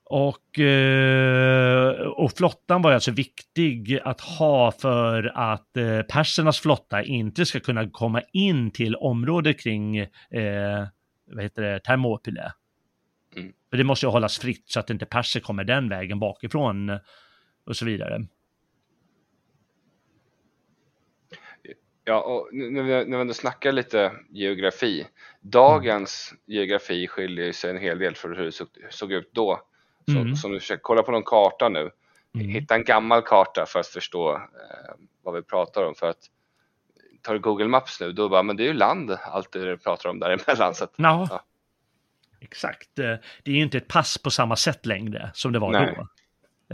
Och, eh, och flottan var alltså viktig att ha för att eh, persernas flotta inte ska kunna komma in till området kring eh, vad heter det, Thermopyle. För det måste ju hållas fritt så att inte perser kommer den vägen bakifrån och så vidare. Ja, och när vi, när vi snackar lite geografi. Dagens mm. geografi skiljer sig en hel del från hur det såg, såg ut då. Så, mm. så om du försöker kolla på någon karta nu, mm. hitta en gammal karta för att förstå eh, vad vi pratar om. För att tar du Google Maps nu, då bara, men det är ju land allt det du pratar om däremellan. Så att, ja. ja. Exakt. Eh, det är ju inte ett pass på samma sätt längre som det var Nej. då.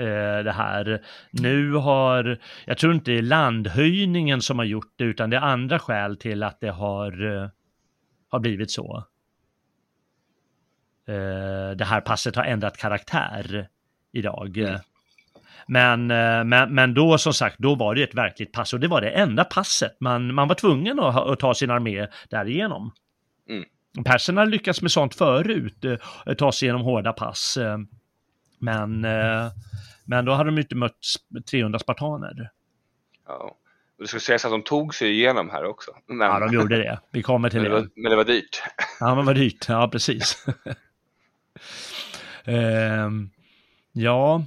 Eh, det här. Nu har, jag tror inte det är landhöjningen som har gjort det, utan det är andra skäl till att det har, eh, har blivit så. Det här passet har ändrat karaktär idag. Mm. Men, men, men då som sagt, då var det ett verkligt pass och det var det enda passet. Man, man var tvungen att, att ta sin armé därigenom. Perserna lyckats med sånt förut, eh, ta sig igenom hårda pass. Eh, men, eh, men då hade de inte mött 300 spartaner. Ja. Det ska sägas att de tog sig igenom här också. Men... Ja, de gjorde det. Vi kommer till men det. Var, men det var dyrt. Ja, men det var dyrt. Ja, precis. ehm, ja.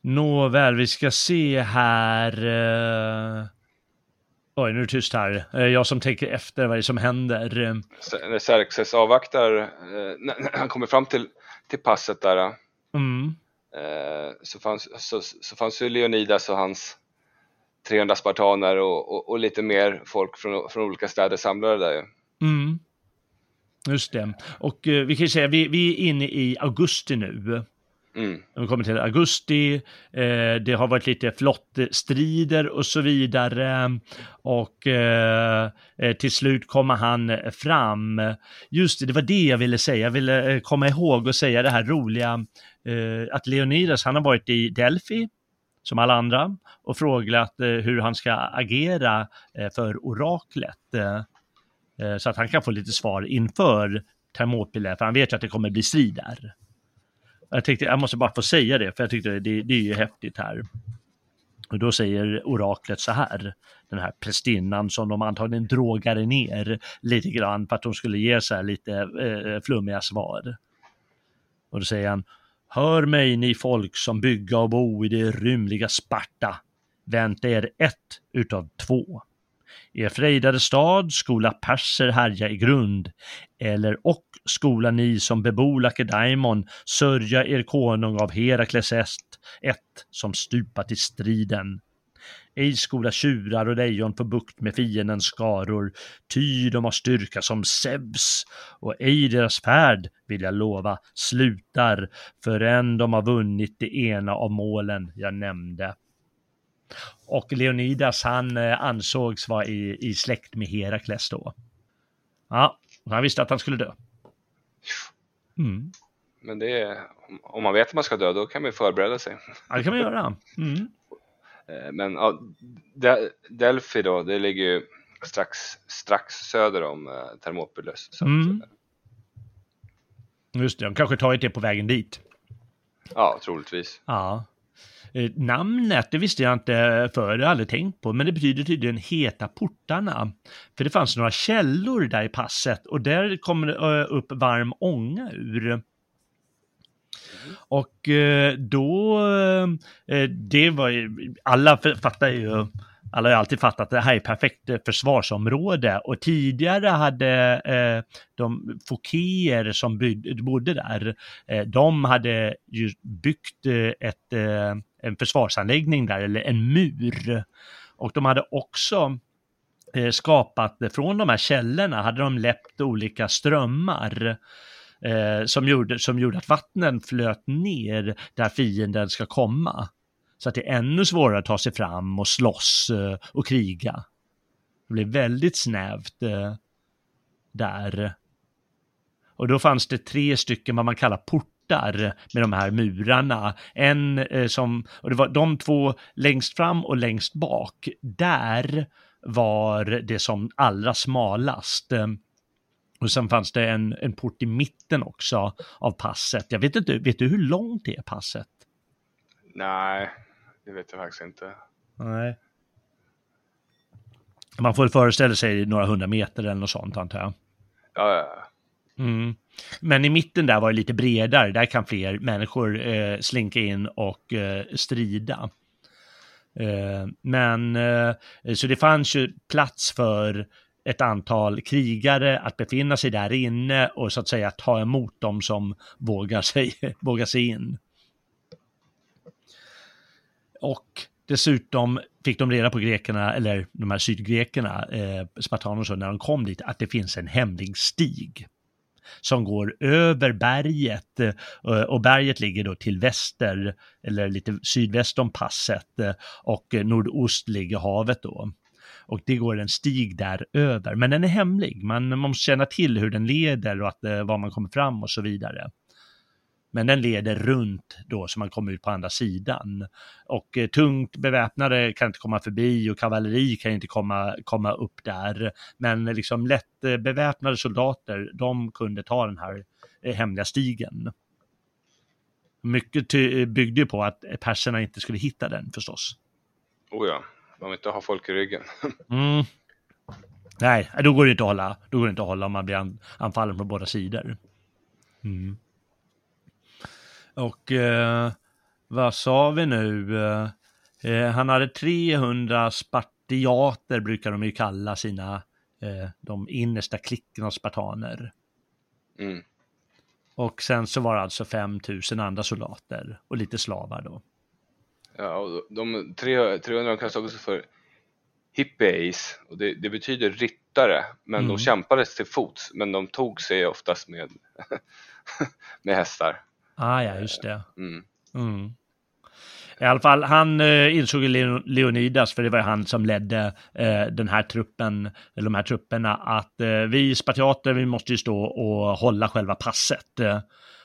Nåväl, vi ska se här. Oj, nu är det tyst här. Eh, jag som tänker efter vad det är som händer. När Xerxes avvaktar, eh, när han kommer fram till, till passet där, mm. Eh, så, fanns, så, så fanns ju Leonidas och hans 300 spartaner och, och, och, lite mer folk från, från olika städer samlade där ju. Mm. Just det. Och vi kan ju säga, vi, vi är inne i augusti nu. Mm. De kommer till augusti, eh, det har varit lite flottstrider och så vidare. Och eh, eh, till slut kommer han fram. Just det, det var det jag ville säga. Jag ville eh, komma ihåg och säga det här roliga eh, att Leonidas, han har varit i Delphi som alla andra och frågat eh, hur han ska agera eh, för oraklet. så att han kan få lite svar inför Thermopyle, för han vet ju att det kommer bli strid där. Jag tänkte, jag måste bara få säga det, för jag tyckte det, det är ju häftigt här. Och då säger oraklet så här, den här prästinnan som de antagligen drogade ner lite grann för att hon skulle ge så här lite eh, flummiga svar. Och då säger han, Hör mig ni folk som bygga och bo i det rymliga Sparta. Vänta er ett utav två. Er frejdade stad skola perser härja i grund, eller och skola ni som bebo Lakedaimon sörja er konung av Herakles est, ett som stupat i striden. Ej skola tjurar och lejon få bukt med fiendens skaror, ty de har styrka som Zeus, och ej deras färd, vill jag lova, slutar förrän de har vunnit det ena av målen jag nämnde. Och Leonidas han eh, ansågs vara i, i släkt med Herakles då. Ja, han visste att han skulle dö. Mm. Men det är, om man vet att man ska dö, då kan man förbereda sig. Ja, det kan man göra. Mm. Eh, men ja, Delphi då, det ligger ju strax, strax söder om uh, Thermopyles. Mm. Just det, de kanske tagit det på vägen dit. Ja, troligtvis. Ja. Eh, namnet, det visste jag inte förr, det har jag aldrig tänkt på, men det betyder tydligen heta portarna. För det fanns några källor där i passet och där kom det eh, upp varm ånga ur. Och eh, då, eh, det var ju, alla fattar ju alla har alltid fattat att det här är perfekt försvarsområde och tidigare hade eh, de fokéer som bodde där, eh, de hade ju byggt eh, ett, eh, en försvarsanläggning där, eller en mur. Och de hade också eh, skapat, från de här källorna hade de läppt olika strömmar eh, som, gjorde, som gjorde att vattnen flöt ner där fienden ska komma. Så att det är ännu svårare att ta sig fram och slåss eh, och kriga. Det blev väldigt snävt eh, där. Och då fanns det tre stycken vad man kallar portar med de här murarna. En eh, som, och det var de två längst fram och längst bak. Där var det som allra smalast. Och sen fanns det en, en port i mitten också av passet. Jag vet inte, vet du hur långt det är passet? Nej, det vet jag faktiskt inte. Nej. Man får föreställa sig några hundra meter eller något sånt antar jag. Ja, ja. Mm. Men i mitten där var det lite bredare, där kan fler människor eh, slinka in och eh, strida. Eh, men eh, så det fanns ju plats för ett antal krigare att befinna sig där inne och så att säga ta emot dem som vågar sig, vågar sig in. Och dessutom fick de reda på grekerna, eller de här sydgrekerna, eh, spartaner så, när de kom dit, att det finns en hemlig stig som går över berget eh, och berget ligger då till väster eller lite sydväst om passet eh, och nordost ligger havet då. Och det går en stig där över, men den är hemlig. Man måste känna till hur den leder och att, eh, var man kommer fram och så vidare. Men den leder runt då så man kommer ut på andra sidan. Och eh, tungt beväpnade kan inte komma förbi och kavalleri kan inte komma, komma upp där. Men liksom lätt eh, beväpnade soldater, de kunde ta den här eh, hemliga stigen. Mycket byggde ju på att perserna inte skulle hitta den förstås. Oh ja, de inte ha folk i ryggen. mm. Nej, då går det inte att hålla. Då går det inte att hålla om man blir anfallen från båda sidor. Mm. Och eh, vad sa vi nu? Eh, eh han hade 300 spartiater brukar de ju kalla sina, eh, de innersta klicken av spartaner. Mm. Och sen så var det alltså 5000 andra soldater och lite slavar då. Ja, och de 300 kallas också för hippies och det, det betyder ryttare, men mm. de kämpades till fots, men de tog sig oftast med, med hästar. Ah, ja, just det. Mm. Mm. I alla fall, han eh, insåg Leonidas, för det var han som ledde eh, den här truppen, eller de här trupperna, att eh, vi spartiater, vi måste ju stå och hålla själva passet.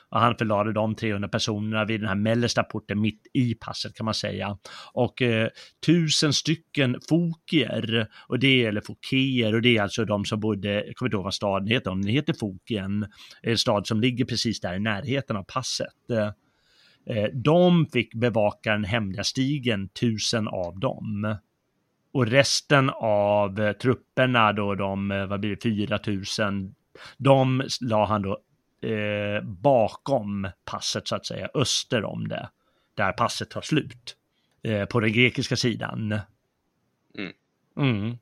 Och han förlade de 300 personerna vid den här mellersta porten mitt i passet kan man säga. Och eh, tusen stycken fokier, och det är, eller fokier, och det är alltså de som bodde, jag kommer inte ihåg vad staden heter, om den heter Fokien, en stad som ligger precis där i närheten av passet. Eh, de fick bevaka den hemliga stigen, tusen av dem. Och resten av trupperna då, de, eh, vad blir det, 4000, de la han då eh, bakom passet så att säga, öster om det, där passet tar slut, eh, på den grekiska sidan. Mm. Mm.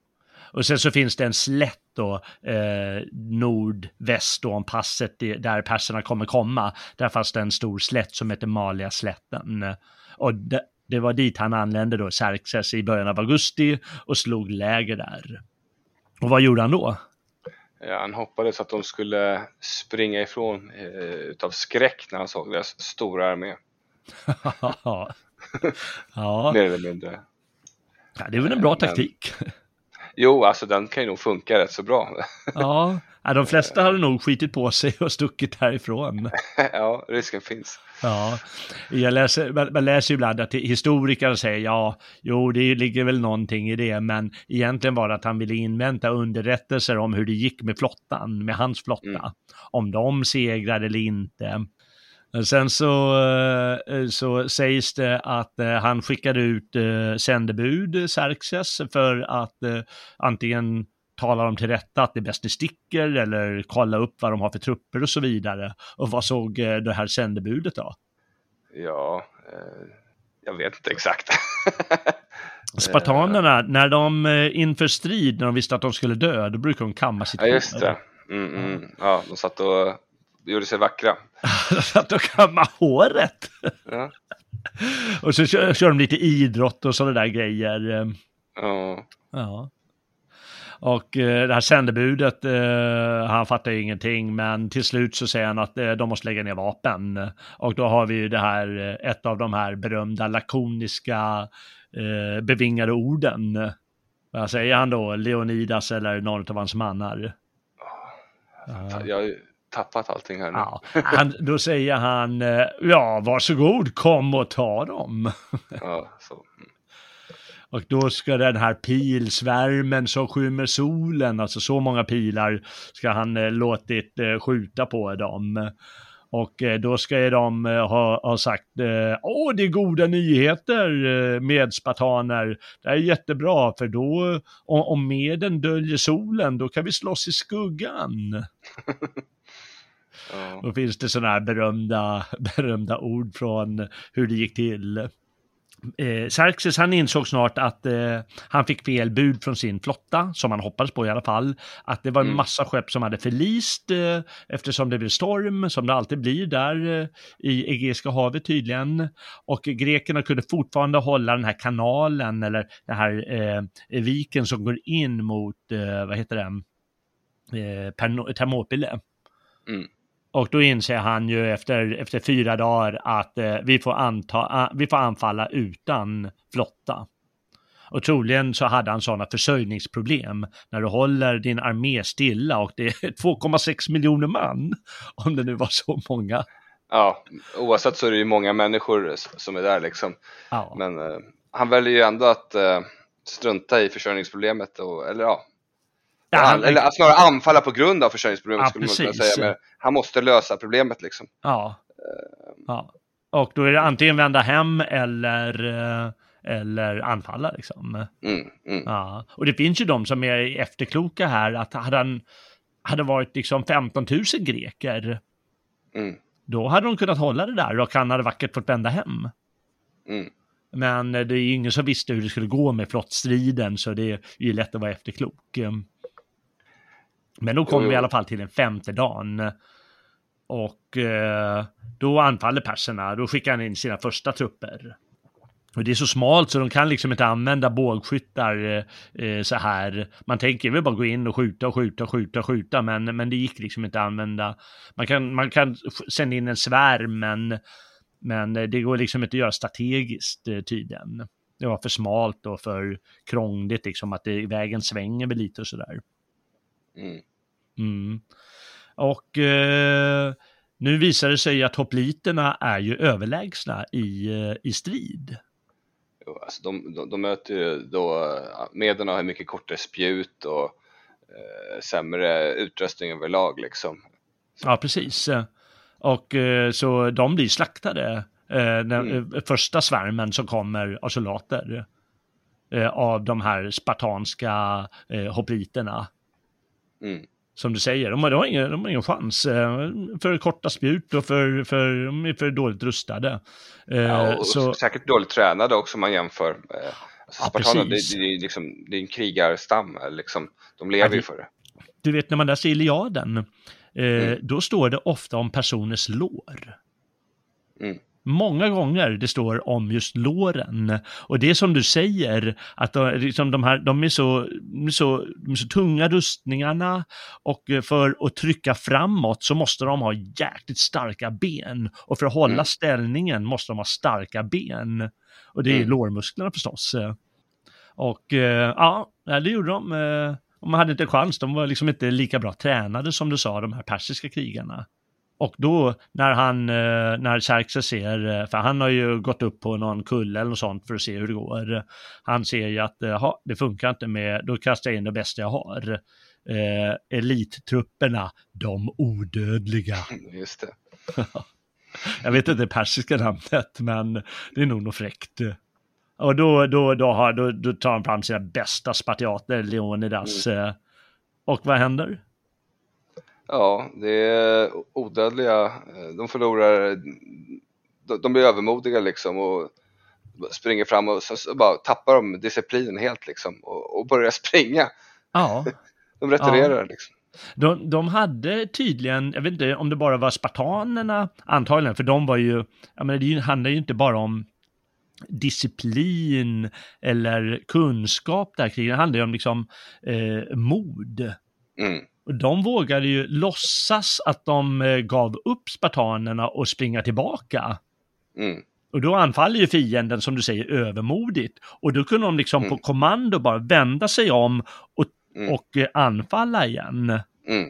Och sen så finns det en slätt då, eh, nordväst om passet där perserna kommer komma. Där fanns det en stor slätt som heter Malia-slätten. Och det, det, var dit han anlände då, Xerxes, i början av augusti och slog läger där. Och vad gjorde han då? Ja, han hoppades att de skulle springa ifrån eh, utav skräck när han såg deras stora armé. ja. Mer eller mindre. Ja, det är väl en bra eh, taktik. Jo, alltså den kan ju nog funka rätt så bra. ja, de flesta hade nog skitit på sig och stuckit härifrån. ja, risken finns. Ja, jag läser, man läser ibland att historiker säger ja, jo, det ligger väl någonting i det, men egentligen var det att han ville invänta underrättelser om hur det gick med flottan, med hans flotta, mm. om de segrade eller inte. Sen så, eh, så sägs det att eh, han skickade ut eh, sändebud, Xerxes, för att antingen tala dem till rätta att det är bäst ni sticker eller kolla upp vad de har för trupper och så vidare. Och vad såg eh, det här sändebudet då? Ja, eh, jag vet inte exakt. Spartanerna, när de eh, inför strid, när de visste att de skulle dö, då brukade de kamma sitt hår. Ja, just det. Mm, mm. Ja, de satt och gjorde sig vackra. satt och kammade håret. Ja. och så kör, kör de lite idrott och sådana där grejer. Ja. ja. Och eh, det här sändebudet, eh, han fattar ju ingenting, men till slut så säger han att eh, de måste lägga ner vapen. Och då har vi ju det här, eh, ett av de här berömda lakoniska eh, bevingade orden. Vad säger han då? Leonidas eller någon av hans mannar? Jag tappat allting här nu. Ja, han, då säger han, eh, ja varsågod, kom och ta dem. Ja, så. Och då ska den här pilsvärmen som skymmer solen, alltså så många pilar ska han eh, låtit eh, skjuta på dem. Och då ska de ha, ha sagt, åh det är goda nyheter med spartaner. Det är jättebra för då, om, om medlen döljer solen, då kan vi slåss i skuggan. Ja. Då finns det sådana här berömda, berömda ord från hur det gick till. Eh, Xerxes han insåg snart att eh, han fick fel bud från sin flotta, som han hoppades på i alla fall. Att det var en Mm. massa skepp som hade förlist eh, eftersom det blev storm, som det alltid blir där eh, i Egeiska havet tydligen. Och grekerna kunde fortfarande hålla den här kanalen, eller den här eh, viken som går in mot, eh, vad heter den, eh, Thermopyle. Mm. Och då inser han ju efter, efter fyra dagar att eh, vi, får anta, ah, vi får anfalla utan flotta. Och troligen så hade han sådana försörjningsproblem när du håller din armé stilla och det är 2,6 miljoner man, om det nu var så många. ja, oavsett så är det ju många människor som är där liksom. Ja, Men eh, han väljer ju ändå att eh, strunta i försörjningsproblemet och, eller ja, ja han, eller snarare anfalla på grund av försörjningsproblemet Ja, skulle man kunna precis. säga. Men han måste lösa problemet liksom. ja, ja. Och då är det antingen vända hem eller, eh, eller anfalla liksom. Mm, mm, Ja, och det finns ju de som är efterkloka här att hade han hade varit liksom 15 000 greker, mm, då hade de kunnat hålla det där och han hade vackert fått vända hem. mm. Men eh, det är ju ingen som visste hur det skulle gå med flottstriden så det är ju lätt att vara efterklok. Men då kommer vi i alla fall till den femte dagen. Och eh, då anfaller perserna, då skickar han in sina första trupper. Och det är så smalt så de kan liksom inte använda bågskyttar eh, eh, så här. Man tänker väl bara gå in och skjuta och skjuta och skjuta och skjuta, men, men det gick liksom inte att använda. Man kan, man kan sända in en svärm, men, men det går liksom inte att göra strategiskt eh, tydligen. Det var för smalt och för krångligt, liksom att det, vägen svänger väl lite och sådär. Mm. Mm. Och eh, nu visar det sig att hopliterna är ju överlägsna i, eh, i strid. Jo, Alltså de, de, de möter ju då, eh, medierna har mycket kortare spjut och eh, sämre utrustning överlag liksom. Ja, precis. Och eh, så de blir slaktade. Eh, den Mm. eh, första svärmen som kommer av soldater. Eh, av de här spartanska eh, hopliterna. Mm. Som du säger, de har, de har, ingen, de har ingen chans. Eh, för korta spjut och för, för, de är för dåligt rustade. Eh, Ja, och så, säkert dåligt tränade också om man jämför. Eh, Alltså Ja, Spartanerna, det, det, är liksom, det är en krigarstam, liksom. de lever det- ju för det. du vet när man läser Iliaden, eh, Mm. då står det ofta om personers lår. Mm. Många gånger det står om just låren. Och det är som du säger, att de, liksom de, här, de, är så, så, så tunga rustningarna och för att trycka framåt så måste de ha jäkligt starka ben. Och för att hålla Mm. ställningen måste de ha starka ben. Och det är Mm. lårmusklerna förstås. Och eh, ja, det gjorde de. eh, Och man hade inte chans, de var liksom inte lika bra tränade som du sa, de här persiska krigarna. Och då när han, eh, när Xerxes ser, eh, för han har ju gått upp på någon kulle eller något sånt för att se hur det går. Han ser ju att, eh, ha, det funkar inte med, då kastar jag in det bästa jag har. Eh, elittrupperna, de odödliga. Just det. Jag vet inte det persiska namnet, men det är nog något fräckt. Och då, då, då, har, då, då tar han fram sina bästa spartiater, Leonidas. eh, Och vad händer? Ja, det är odödliga. De förlorar, de, blir övermodiga liksom och springer fram och så, bara tappar de disciplinen helt liksom och, börjar springa. Ja, De retirerar liksom. de, de hade tydligen, jag vet inte om det bara var spartanerna, antagligen, för de var ju, jag menar, det handlar ju inte bara om disciplin eller kunskap där kring, det handlar ju om liksom eh, mod. Mm. De vågade ju låtsas att de eh, gav upp spartanerna och springa tillbaka. Mm. Och då anfaller ju fienden, som du säger, övermodigt. Och då kunde de liksom Mm. på kommando bara vända sig om och, Mm. och eh, anfalla igen. Mm.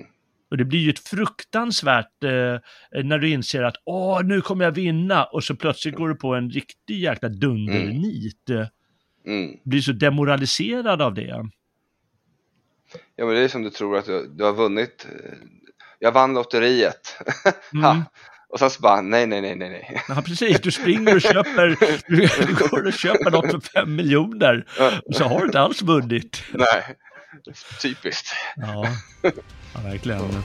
Och det blir ju ett fruktansvärt eh, när du inser att åh, nu kommer jag vinna och så plötsligt går du på en riktig jäkla dundernit. Mm. Blir så demoraliserad av det. Ja, men det är som du tror att du, du har vunnit. Jag vann lotteriet. Mm. Och sen så bara, nej, nej, nej, nej. Ja, precis. Du springer och köper, du går och köper något för fem miljoner och så har du inte alls vunnit. Nej, typiskt. Ja, ja verkligen.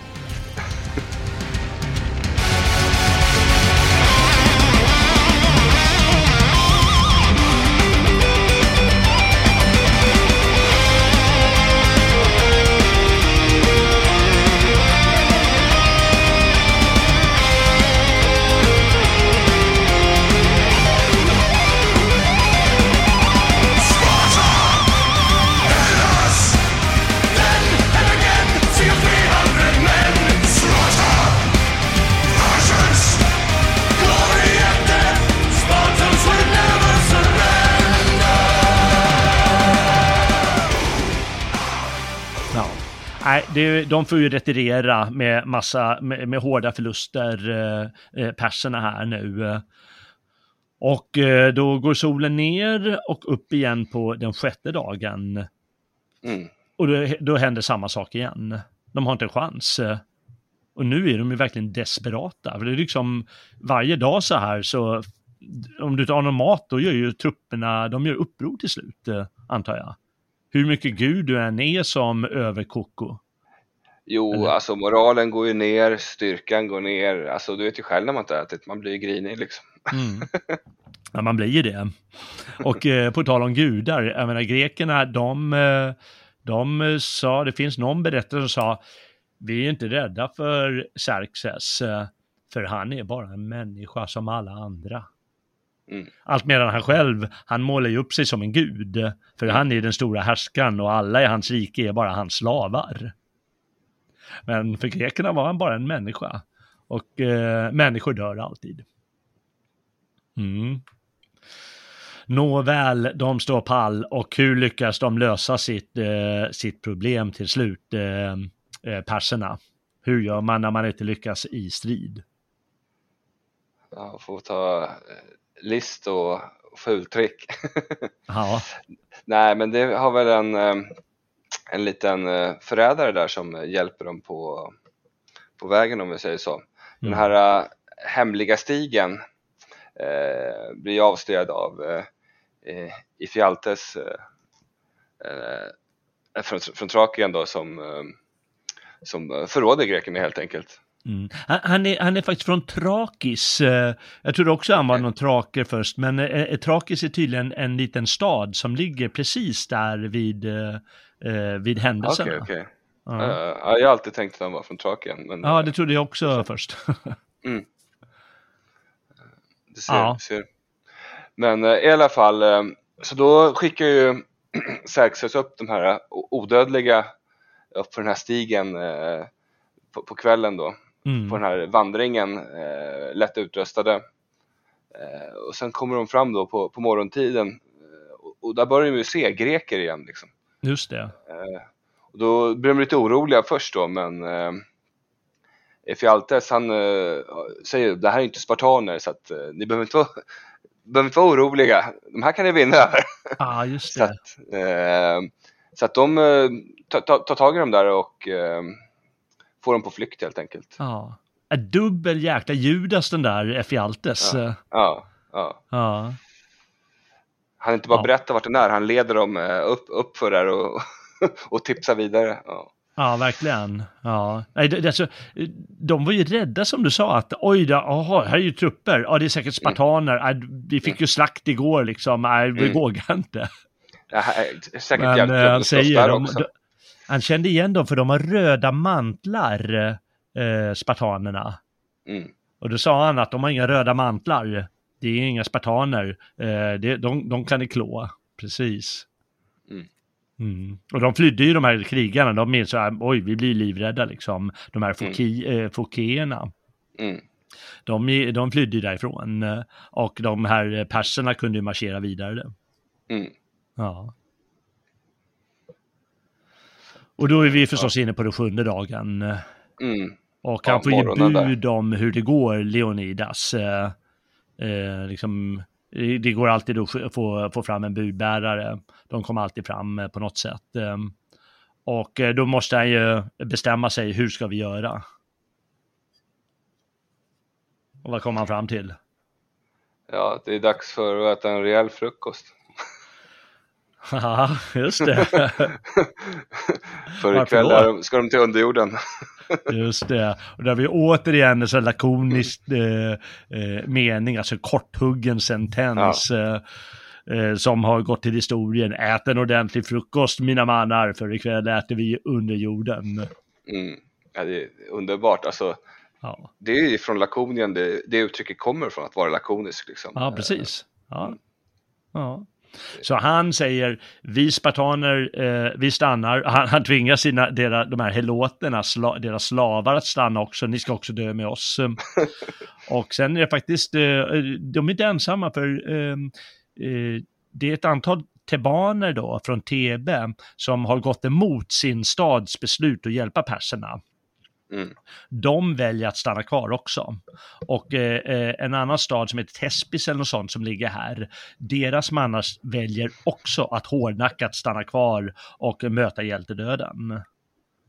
Det, de får ju retirera med massa, med, med hårda förluster, eh, eh perserna här nu. Och eh, då går solen ner och upp igen på den sjätte dagen. Mm. Och då, då händer samma sak igen. De har inte en chans. Och nu är de ju verkligen desperata. För det är liksom varje dag så här så om du inte har någon mat då gör ju trupperna, de gör uppror till slut antar jag hur mycket Gud du än är som överkoko. Jo, Eller? alltså moralen går ju ner, styrkan går ner. Alltså du vet ju själv när man inte ätit, man blir ju grinig liksom. Mm. Ja, man blir ju det. Och eh, på tal om gudar, jag menar grekerna, de, eh, de sa, det finns någon berättelse som sa, vi är inte rädda för Xerxes, eh, för han är bara en människa som alla andra. Mm. Allt medan han själv, han målar ju upp sig som en gud. För mm. han är den stora härskaren och alla i hans rike är bara hans slavar. Men för grekerna var han bara en människa. Och eh, människor dör alltid. Mm. Nåväl, de står pall och hur lyckas de lösa sitt, eh, sitt problem till slut, eh, eh perserna? Hur gör man när man inte lyckas i strid? Ja, får ta eh, list och fultrick. ja. Nej, men det har väl en, eh, en liten eh, förrädare där som hjälper dem på, på vägen om vi säger så. Den mm. här äh, hemliga stigen äh, blir avslöjad av äh, Ifialtes äh, från, från Trakien då som, som förråder grekerna helt enkelt. Mm. Han, är, han är faktiskt från Trakis. Eh, jag trodde också han var någon traker först, men eh, eh, Trakis är tydligen en liten stad som ligger precis där vid, vid händelserna. Okay, okay. ja. uh, jag har alltid tänkt att han var från Trakien. Men, ja, det trodde jag också så. först. mm. Det ser, ja. ser. Men i alla fall, så då skickar ju Xerxes upp de här odödliga upp för den här stigen på, på kvällen då mm. på den här vandringen, eh, lätt utrustade. Eh, och sen kommer de fram då på, på morgontiden eh, och, och, där börjar vi se greker igen. Liksom. Just det. Eh, och då blir de lite oroliga först då, men eh, Efialtes han eh, säger det här är inte spartaner så att ni behöver inte vara behöver inte vara oroliga, de här kan ni vinna över. Ah, just det. så, att, eh, så att de tar, tar tag i dem där och eh, får dem på flykt helt enkelt. Ja. En dubbel jäkla Judas den där Efialtes. Ja, ja. ja. ja. Han inte bara ja. berättar vart den är, han leder dem eh, upp, upp för där och, och tipsar vidare. Ja. Ja, verkligen. Ja. Alltså, de var ju rädda som du sa att oj då, aha, här är ju trupper, ja det är säkert mm. spartaner, mm. vi fick ju slakt igår liksom, nej vi mm. vågar inte. Ja, säkert Men han säger, de, också. Han kände igen dem för de har röda mantlar, eh, spartanerna. Mm. Och då sa han att de har inga röda mantlar. Det är inga spartaner. Eh, det, de, de kan ni klå. Precis. Mm. Mm. Och de flydde ju de här krigarna, de är så här, oj vi blir livrädda liksom, de här foki, mm. eh, fokéerna. Mm. De, de flydde därifrån och de här perserna kunde ju marschera vidare. Mm. Ja. Och då är vi förstås inne på den sjunde dagen. Mm. Och Ja, han får ge morgonen där. bud om hur det går, Leonidas. Eh, liksom, det går alltid att få- få, fram en budbärare. De kommer alltid fram eh, på något sätt. Eh, och eh, då måste han ju bestämma sig, hur ska vi göra? Och vad kommer han fram till? Ja, det är dags för att äta en rejäl frukost. Ja, just det. för ikväll de, ska de till underjorden. Just det. Och där vi återigen en sån lakonisk eh, eh, mening, alltså korthuggen sentens. Eh, eh, som har gått till historien. Ät en ordentlig frukost mina mannar, för ikväll äter vi under jorden. Mm. Ja, det är underbart. Alltså, Ja, det är ju från lakonien det, det uttrycket kommer från, att vara lakonisk. Liksom. ja precis. Ja. Ja. Så han säger, vi spartaner, eh, vi stannar. Han, han tvingar sina, deras, de här heloterna, sla, deras slavar att stanna också. Ni ska också dö med oss. Och sen är det faktiskt, eh, de är inte ensamma för eh, eh, det är ett antal tebaner då från Thebe som har gått emot sin stads beslut att hjälpa perserna. Mm. De väljer att stanna kvar också. Och eh, eh, en annan stad som heter Tespis eller något sånt som ligger här, deras mannar väljer också att hårdnackat stanna kvar och möta hjältedöden.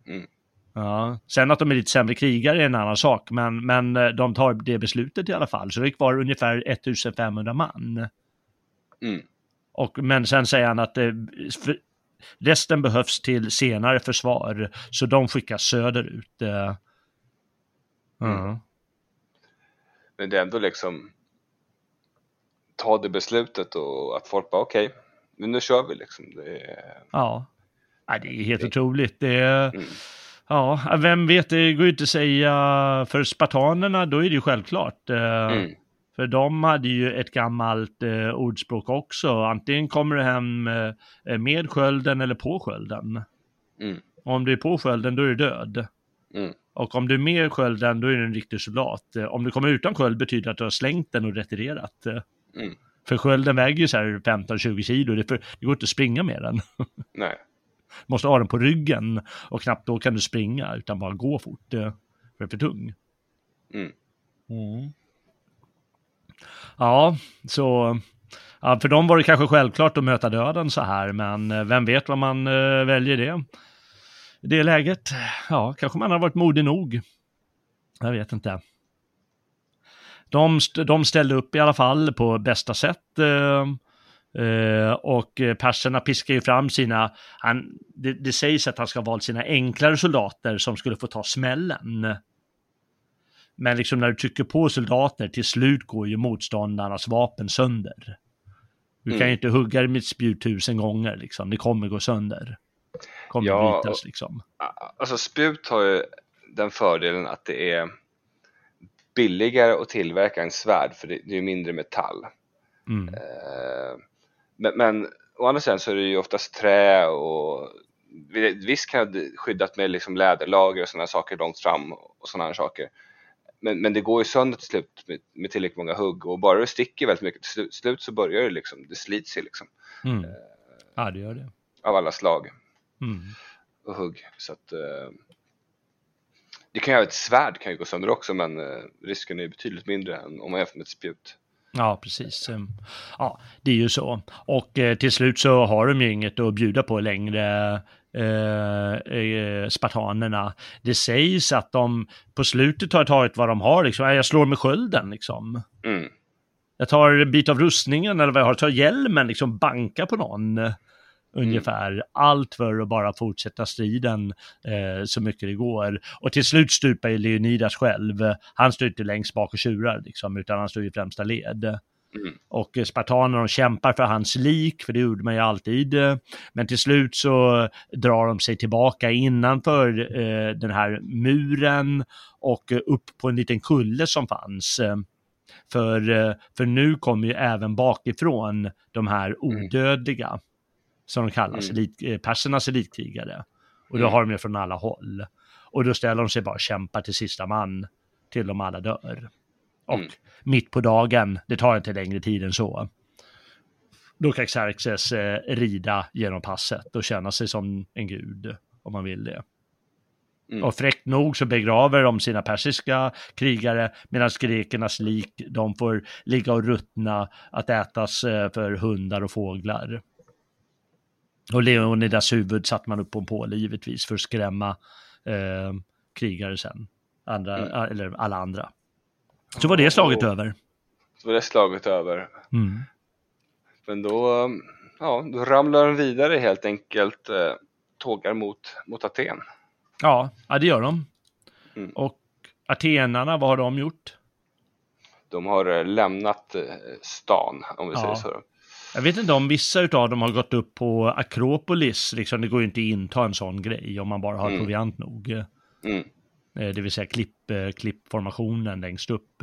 Mm. Ja. Sen att de är lite sämre krigare är en annan sak, men, men eh, de tar det beslutet i alla fall. Så det är kvar ungefär 1500 man. Mm. Och, men sen säger han att eh, för, resten behövs till senare försvar, så de skickas söderut. Eh. Mm. Men det är ändå liksom ta det beslutet och att folk bara okej, men nu kör vi liksom. Det är, Ja. ja, det är helt otroligt. Det är, mm. ja, vem vet, det går ju inte att säga. För spartanerna, då är det ju självklart. Eh, Mm. För de hade ju ett gammalt eh, ordspråk också. Antingen kommer du hem eh, med skölden eller på skölden. Mm. Om du är på skölden, då är du död. Mm. Och om du är med skölden, då är du en riktig soldat. Eh, Om du kommer utan sköld betyder det att du har slängt den och retirerat. Eh, Mm. För skölden väger ju så här 15-20 kilo, det, för, det går inte att springa med den. Nej. måste ha den på ryggen och knappt då kan du springa utan bara gå fort. eh, För det är för tung. Mm. Ja, så ja, för dem var det kanske självklart att möta döden så här, men eh, vem vet vad man eh, väljer det. I det läget, ja, kanske man har varit modig nog. Jag vet inte. De, st- de ställde upp i alla fall på bästa sätt. Eh, eh och perserna piskar ju fram sina, han, det, det sägs att han ska ha valt sina enklare soldater som skulle få ta smällen. Men liksom när du trycker på soldater, till slut går ju motståndarnas vapen sönder. Du kan Mm. ju inte hugga det med ett spjut tusen gånger liksom, det kommer gå sönder. Kommer Ja, och- liksom. Alltså spjut har ju den fördelen att det är billigare att tillverka en svärd för det är mindre metall. Mm. Eh, Men, men å andra sidan så är det ju oftast trä och visst kan det skyddat med liksom läderlager och sådana saker långt fram och sådana saker. Men, men det går ju sönder till slut med, med tillräckligt många hugg och bara det sticker väldigt mycket till slut, slut så börjar det liksom, det slits ju liksom Mm. Ja, det gör det. av alla slag Mm. och hugg. Så att, eh, det kan ju, ett svärd kan ju gå sönder också men eh, risken är ju betydligt mindre än om man jämför med ett spjut. Ja, precis. Ehm, Ja, det är ju så. Och eh, till slut så har de ju inget att bjuda på längre, eh, eh, spartanerna. Det sägs att de på slutet har tagit vad de har, liksom. "Nej, jag slår med skölden liksom. Mm. Jag tar en bit av rustningen eller vad jag har, tar hjälmen, liksom banka på någon. eh, Ungefär. Allt för att bara fortsätta striden eh, så mycket det går. Och till slut stupar ju Leonidas själv. Han står inte längst bak och tjurar liksom, utan han står i främsta led. Mm. Och spartanerna kämpar för hans lik, för det gjorde man ju alltid. Men till slut så drar de sig tillbaka innanför eh, den här muren och upp på en liten kulle som fanns. För, eh, för nu kommer ju även bakifrån de här odödliga, som de kallas, Mm. elit, eh, persernas elitkrigare. Och då Mm. har de ju från alla håll. Och då ställer de sig bara och kämpar till sista man, till de alla dör. Och Mm. mitt på dagen, det tar inte längre tid än så, då kan Xerxes eh, rida genom passet och känna sig som en gud, om man vill det. Mm. Och fräckt nog så begraver de sina persiska krigare medan grekernas lik, de får ligga och ruttna att ätas eh, för hundar och fåglar. Och Leonidas huvud satte man upp på en påle givetvis för att skrämma eh, krigare sen. Andra, mm. Eller alla andra. Så var det slaget och, över. Så var det slaget över. Mm. Men då, ja, då ramlar de vidare helt enkelt, eh, tågar mot, mot Aten. Ja, ja det gör de. Mm. Och atenarna, vad har de gjort? De har eh, lämnat eh, stan, om vi ja. säger så. Jag vet inte om vissa av dem har gått upp på Akropolis, liksom, det går ju inte att inta en sån grej om man bara har mm. proviant nog. Mm. Eh, det vill säga klipp, klippformationen längst upp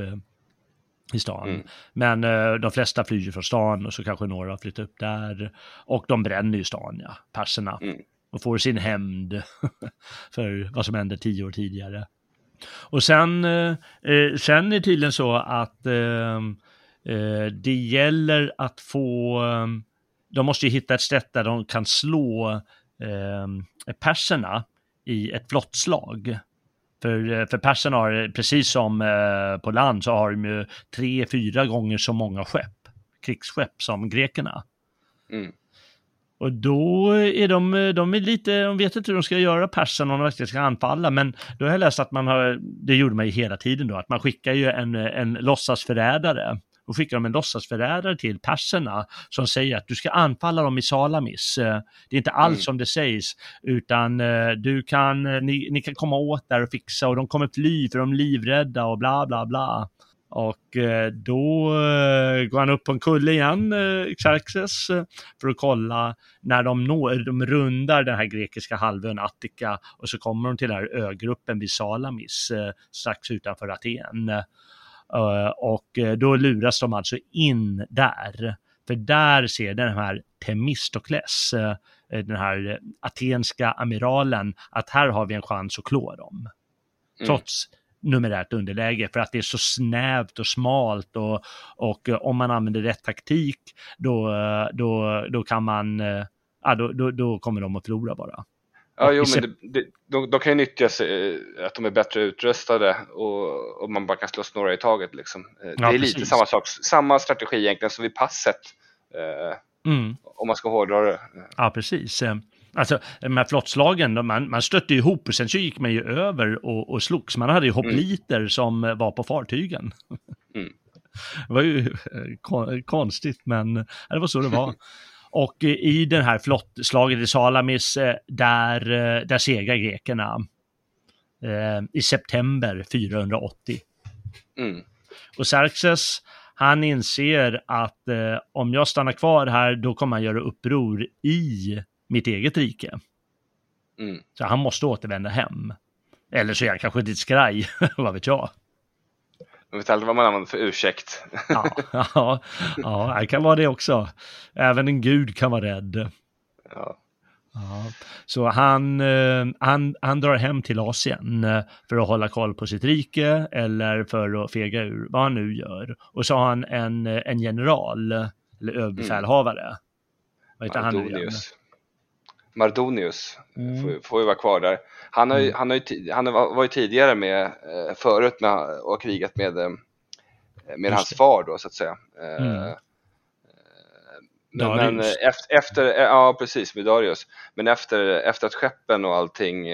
i stan. Mm. Men de flesta flyr från stan och så kanske några flyttar upp där. Och de bränner ju stan, ja, perserna. Mm och får sin hämnd för vad som hände tio år tidigare. Och sen, eh, eh, sen är det tydligen så att eh, eh, det gäller att få, eh, de måste ju hitta ett sätt där de kan slå eh, perserna i ett flottslag. För, för perserna har, precis som på land, så har de ju tre, fyra gånger så många skepp, krigsskepp som grekerna. Mm. Och då är de, de är lite, de vet inte hur de ska göra persen om de verkligen ska anfalla, men då har jag läst att man har, det gjorde man ju hela tiden då, att man skickar ju en, en låtsasförrädare och skickar de en låtsasförrädare till perserna som säger att du ska anfalla dem i Salamis. Det är inte alls mm. som det sägs, utan eh, du kan, ni, ni kan komma åt där och fixa och de kommer fly för de är livrädda och bla bla bla. Och eh, då eh, går han upp på en kulle igen, eh, Xerxes, för att kolla när de, når, de rundar den här grekiska halvön Attika och så kommer de till den här ögruppen vid Salamis strax utanför Aten. Och då luras de alltså in där. För där ser den här Temistokles, den här atenska amiralen, att här har vi en chans att klå dem. Mm. Trots numerärt underläge för att det är så snävt och smalt och, och om man använder rätt taktik då, då, då kan man, ja, då, då, då kommer de att förlora bara. Ja, jo, men det, det, de, de, kan ju nyttjas att de är bättre utrustade och, och man bara kan slåss några i taget. Liksom. Det ja, är precis. lite samma sak, samma strategi egentligen som vid passet. Eh, mm. Om man ska hårdra det. Ja, precis. Alltså de här flottslagen, man, man stötte ihop och sen så gick man ju över och, och slogs. Man hade ju hoppliter mm. som var på fartygen. Mm. Det var ju eh, konstigt, men det var så det var. Och i den här flottslaget i Salamis, eh, där, eh, där segrar grekerna eh, i september 480. Mm. Och Xerxes, han inser att eh, om jag stannar kvar här, då kommer han göra uppror i mitt eget rike. Mm. Så han måste återvända hem. Eller så är han kanske lite skraj, vad vet jag. Man vet aldrig vad man använder för ursäkt. ja, ja, ja, det kan vara det också. Även en gud kan vara rädd. Ja. Ja, så han, eh, han, han drar hem till Asien eh, för att hålla koll på sitt rike eller för att fega ur, vad han nu gör. Och så har han en, en general, eller överbefälhavare. Mm. Vad heter han nu igen? Mardonius mm. får, får ju vara kvar där. Han, har ju, mm. han, har ju, han var ju tidigare med eh, förut med, och krigat med, eh, med hans far då så att säga. Eh, mm. Men, men efter, efter, ja precis med Darius. Men efter, efter att skeppen och allting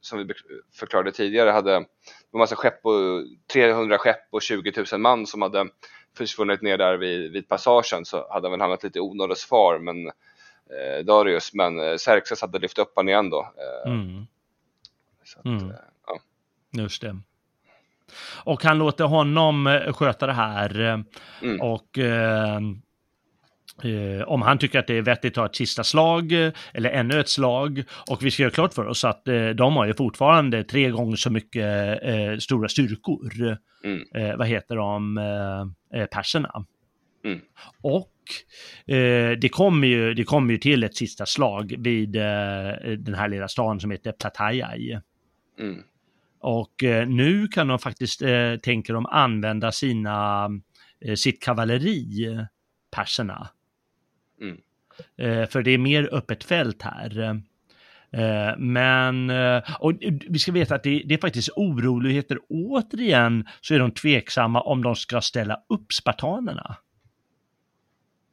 som vi förklarade tidigare hade en massa skepp och 300 skepp och 20 000 man som hade försvunnit ner där vid, vid passagen så hade han väl hamnat lite i onådesfar men eh, Darius, men eh, Xerxes hade lyft upp honom igen då. Eh, mm. Att, mm. ja. Just det. Och han låter honom sköta det här mm. och eh, om han tycker att det är vettigt att ha ett sista slag eller ännu ett slag. Och vi ska göra klart för oss att eh, de har ju fortfarande tre gånger så mycket eh, stora styrkor. Mm. Eh, vad heter de? perserna. Mm. Och eh, det kommer ju, det kommer ju till ett sista slag vid eh, den här lilla stan som heter Platajai. Mm. Och eh, nu kan de faktiskt, eh, tänker de, använda sina, eh, sitt kavalleri, perserna. Mm. Eh, för det är mer öppet fält här. Men, och vi ska veta att det, det, är faktiskt oroligheter. Återigen så är de tveksamma om de ska ställa upp spartanerna.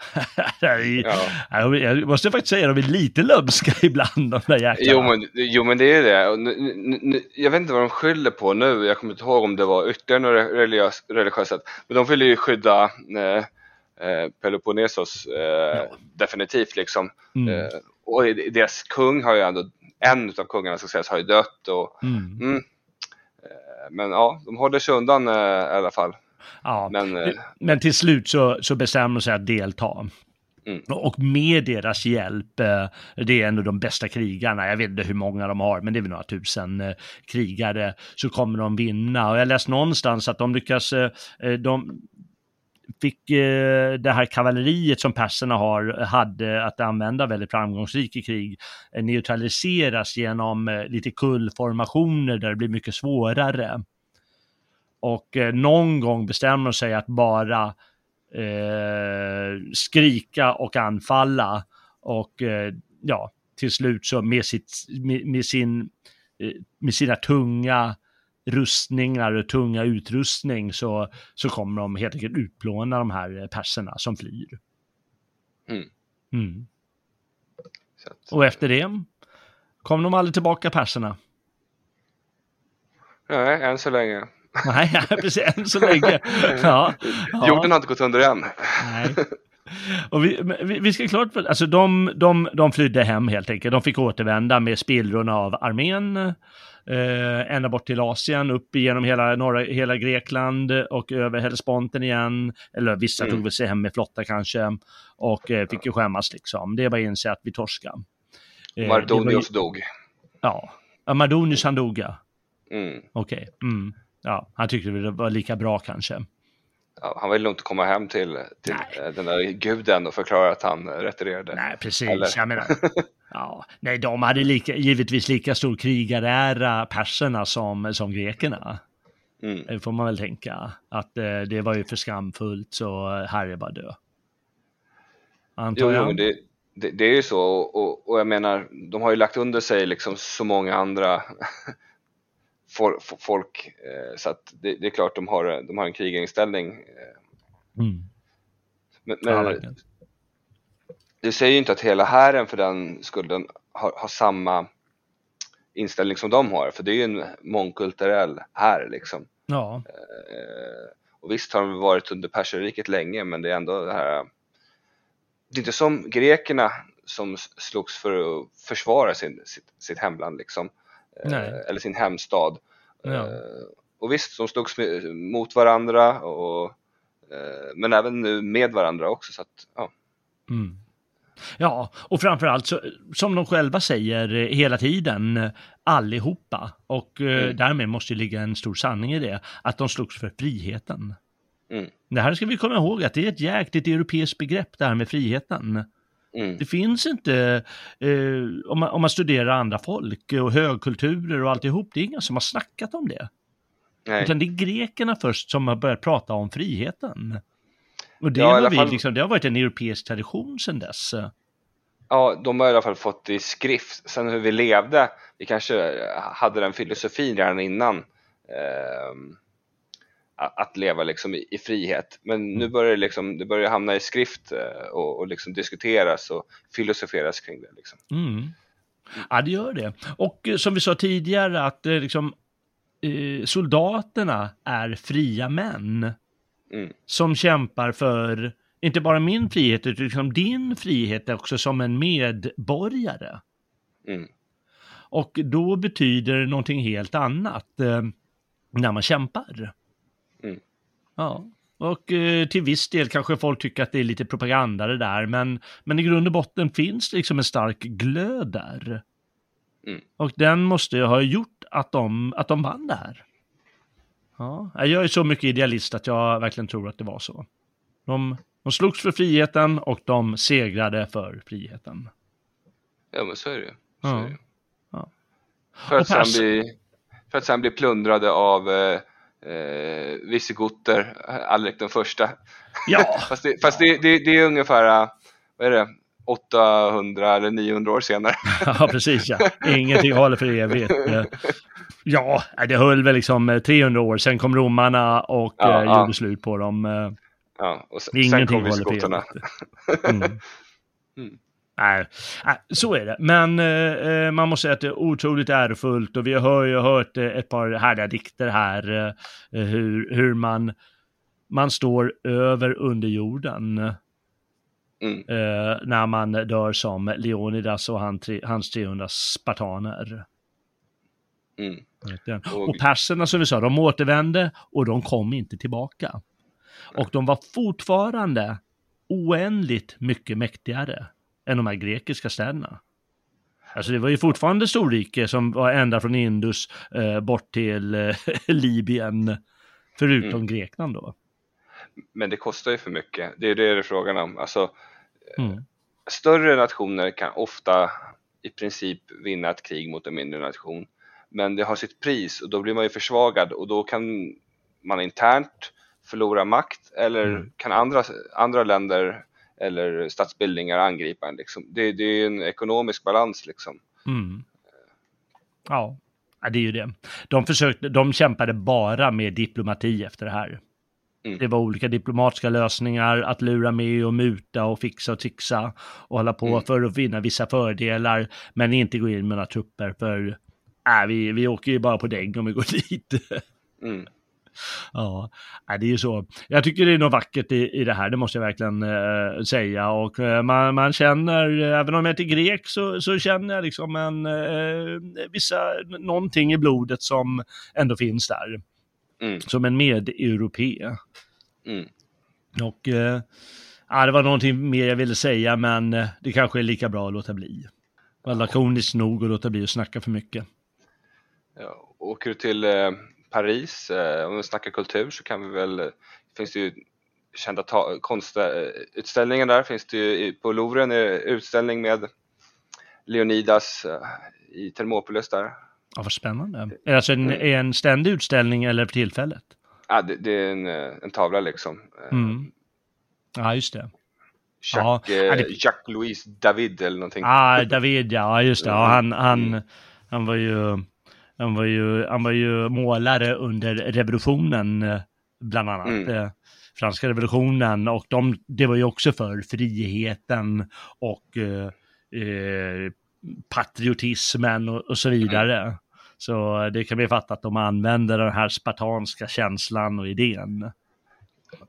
ja. Jag måste faktiskt säga att de är lite lömska ibland, de där jäklarna. Jo men, jo, men det är det. Jag vet inte vad de skyller på nu. Jag kommer inte ihåg om det var ytterligare något religiös, religiöst sätt. Men de vill ju skydda eh, eh, Peloponnesos eh, ja. definitivt liksom. Mm. Eh, och deras kung har ju ändå, en av kungarna ska sägas, har ju dött och mm. Mm, eh, men ja, de håller sig undan eh, i alla fall. Ja, men, eh, men till slut så, så bestämmer de sig att delta. Mm. Och med deras hjälp, det är ändå de bästa krigarna, jag vet inte hur många de har, men det är väl några tusen krigare, så kommer de vinna. Och jag läste någonstans att de lyckas, de, fick eh, det här kavalleriet som perserna har, hade att använda väldigt framgångsrikt i krig, eh, neutraliseras genom eh, lite kullformationer där det blir mycket svårare. Och eh, någon gång bestämmer sig att bara eh, skrika och anfalla. Och eh, ja, till slut så med, sitt, med, med sin, med sina tunga rustningar och tunga utrustning så, så kommer de helt enkelt utplåna de här perserna som flyr. Mm. Mm. Och efter det kom de aldrig tillbaka perserna. Nej, än så länge. Nej, precis, än så länge. Ja, ja. Jorden har inte gått under än. Nej. Och vi, vi, ska klart alltså de, de, de flydde hem helt enkelt. De fick återvända med spillrorna av armén eh, ända bort till Asien, upp genom hela, norra, hela Grekland och över Hellesponten igen. Eller vissa mm. tog väl sig hem med flotta kanske och eh, fick ju skämmas liksom. Det var inse att vi torskade. Eh, Mardonius dog. Ja, Mardonius han dog ja. Mm. Okej. Okay. Mm. Ja, han tyckte det var lika bra kanske. Ja, han ville nog inte komma hem till, till eh, den där guden och förklara att han retirerade. Nej, precis. Eller? Jag menar, Ja, nej, de hade lika, givetvis lika stor krigarära perserna som, som grekerna. Mm. Det får man väl tänka. Att eh, det var ju för skamfullt så Harry bara dö. Antar jo, men det, det, det, är ju så och, och, jag menar, de har ju lagt under sig liksom så många andra folk eh, så att det, det, är klart de har, de har en krigarinställning. Eh. Mm. Men, men ja, det säger ju inte att hela hären för den skulden har, har, samma inställning som de har, för det är ju en mångkulturell här liksom. Ja. Eh, och visst har de varit under perserriket länge, men det är ändå det här. Det är inte som grekerna som slogs för att försvara sin, sitt, sitt hemland liksom, eller sin hemstad. Ja. Eh, och visst, de slogs mot varandra, och, eh, men även nu med varandra också. Så att, ja. Mm. Ja, och framförallt så, som de själva säger eh, hela tiden, eh, allihopa, och eh, mm. därmed måste det ligga en stor sanning i det, att de slogs för friheten. Mm. Det här ska vi komma ihåg att det är ett jäkligt europeiskt begrepp det här med friheten. Mm. Det finns inte, eh, om, man, om man studerar andra folk och högkulturer och alltihop, det är inga som har snackat om det. Nej. Utan det är grekerna först som har börjat prata om friheten. Och det, ja, vi, fall... liksom, det har varit en europeisk tradition sedan dess. Ja, de har i alla fall fått det i skrift. Sen hur vi levde, vi kanske hade den filosofin redan innan. Eh, att leva liksom i, i, frihet. Men nu mm. börjar det, liksom, det börjar hamna i skrift eh, och, och liksom diskuteras och filosoferas kring det. Liksom. Mm. Ja, det gör det. Och eh, som vi sa tidigare att eh, liksom, eh, soldaterna är fria män. Mm. Som kämpar för, inte bara min frihet, utan liksom din frihet också som en medborgare. Mm. Och då betyder det någonting helt annat eh, när man kämpar. Mm. Ja, och eh, till viss del kanske folk tycker att det är lite propaganda det där, men, men i grund och botten finns det liksom en stark glöd där. Mm. Och den måste ha gjort att de, att de vann det här. Ja, jag är så mycket idealist att jag verkligen tror att det var så. De, de slogs för friheten och de segrade för friheten. Ja, men så är det så ja. Ja. För, att sen bli, för att sen bli plundrade av eh, eh, visigoter, Alrik den första. Ja. fast det, fast det, det, det är ungefär, vad är det, 800 eller 900 år senare. ja, precis ja. Ingenting håller för evigt. Ja, det höll väl liksom 300 år, sen kom romarna och ja, eh, ja. gjorde slut på dem. Ja, och sen, Ingenting sen kom håller för evigt. Mm. mm. Nej, så är det. Men eh, man måste säga att det är otroligt ärofullt och vi har ju hört eh, ett par härliga dikter här, eh, hur, hur man, man står över under jorden. Mm. Eh, när man dör som Leonidas och han, hans 300 spartaner. Mm. Och perserna som vi sa, de återvände och de kom inte tillbaka. Och de var fortfarande oändligt mycket mäktigare än de här grekiska städerna. Alltså det var ju fortfarande storrike som var ända från Indus eh, bort till eh, Libyen, förutom mm. Grekland då. Men det kostar ju för mycket, det är det det är frågan om. Alltså, mm. Större nationer kan ofta i princip vinna ett krig mot en mindre nation. Men det har sitt pris och då blir man ju försvagad och då kan man internt förlora makt eller mm. kan andra, andra länder eller statsbildningar angripa en. Liksom. Det, det är en ekonomisk balans liksom. Mm. Ja, det är ju det. De, försökte, de kämpade bara med diplomati efter det här. Mm. Det var olika diplomatiska lösningar, att lura med och muta och fixa och trixa och hålla på mm. för att vinna vissa fördelar, men inte gå in med några trupper för äh, vi, vi åker ju bara på däng om vi går dit. Mm. Ja, det är ju så. Jag tycker det är något vackert i, i det här, det måste jag verkligen äh, säga. Och äh, man, man känner, även om jag inte är grek, så, så känner jag liksom en, äh, vissa, någonting i blodet som ändå finns där. Mm. Som en medeuropé. Mm. Och ja, det var någonting mer jag ville säga, men det kanske är lika bra att låta bli. Var lakoniskt nog att låta bli att snacka för mycket. Ja, åker du till Paris, eh, om vi snackar kultur så kan vi väl, finns det ju kända konstutställningar där, finns det ju på Louvre en utställning med Leonidas eh, i Thermopolis där. Ja, vad spännande. Är det alltså en, mm. en ständig utställning eller för tillfället? Ja, det, det är en, en, tavla liksom. Mm. Ja, just det. Jacques, ja, det... Jacques Louis David eller någonting. Ja, ah, David ja, just det. Ja, han, han, mm. han var ju han var ju, han var ju målare under revolutionen, eh, bland annat. Mm. Eh, franska revolutionen och de, det var ju också för friheten och eh, eh, patriotismen och, och, så vidare. Mm. Så det kan vi fatta att de använder den här spartanska känslan och idén.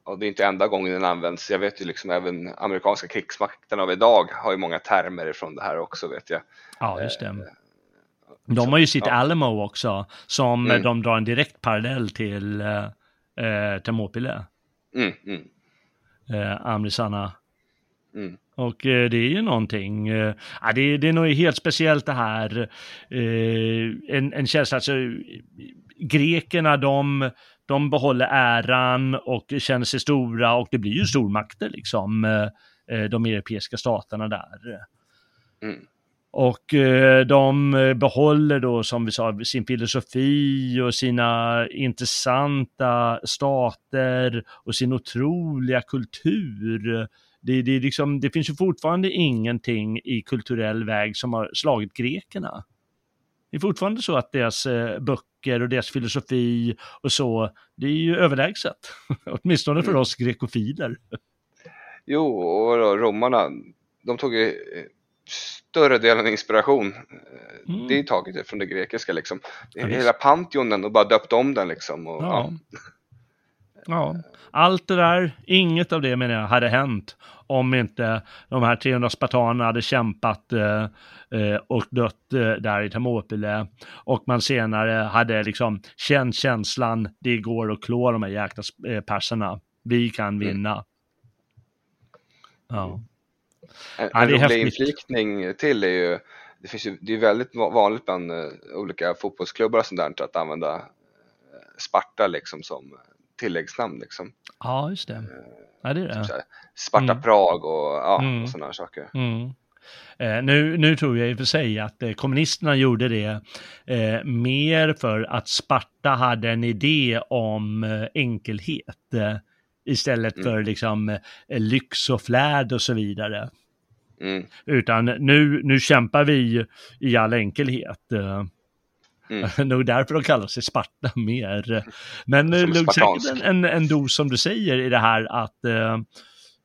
Och det är inte enda gången den används. Jag vet ju liksom även amerikanska krigsmakten av idag har ju många termer ifrån det här också vet jag. Ja, just det. De har ju sitt ja. Alamo också, som mm. de drar en direkt parallell till eh, eh Thermopyle. Mm, mm. Eh, Amrisana. Mm. Och eh, det är ju någonting, eh, det, det är nog helt speciellt det här, eh, en, en känsla, alltså grekerna de, de behåller äran och känner sig stora och det blir ju stormakter liksom, eh, de europeiska staterna där. Mm. Och eh, de behåller då, som vi sa, sin filosofi och sina intressanta stater och sin otroliga kultur. Det, det, liksom, det finns ju fortfarande ingenting i kulturell väg som har slagit grekerna. Det är fortfarande så att deras eh, böcker och deras filosofi och så, det är ju överlägset. Åtminstone för mm. oss grekofiler. Jo, och romarna, de tog ju större delen inspiration. Mm. Det är taget från det grekiska liksom. Ja, Hela Pantheonen och bara döpt om den liksom. Och, ja. ja. ja. allt det där, inget av det menar jag hade hänt om inte de här 300 spartanerna hade kämpat eh, eh, och dött eh, där i Thermopyle och man senare hade liksom känt känslan, det går att klå de här jäkla eh, perserna, vi kan mm. vinna. Mm. Ja. En, ja, rolig inflikning till är ju, det, finns ju, det är väldigt vanligt bland uh, olika fotbollsklubbar och sånt där att använda uh, Sparta liksom som tilläggsnamn liksom. Ja, just det. Uh, ja, det är det. Här, Sparta mm. Prag och, ja, mm. och sådana saker. Mm. Eh, nu, nu tror jag i och för sig att eh, kommunisterna gjorde det eh, mer för att Sparta hade en idé om enkelhet istället mm. för liksom lyx och flärd och så vidare. Mm. Utan nu, nu kämpar vi i all enkelhet. Eh, Mm. nog därför de kallar sig Sparta mer. Men eh, nog säkert en, en, en dos som du säger i det här att eh,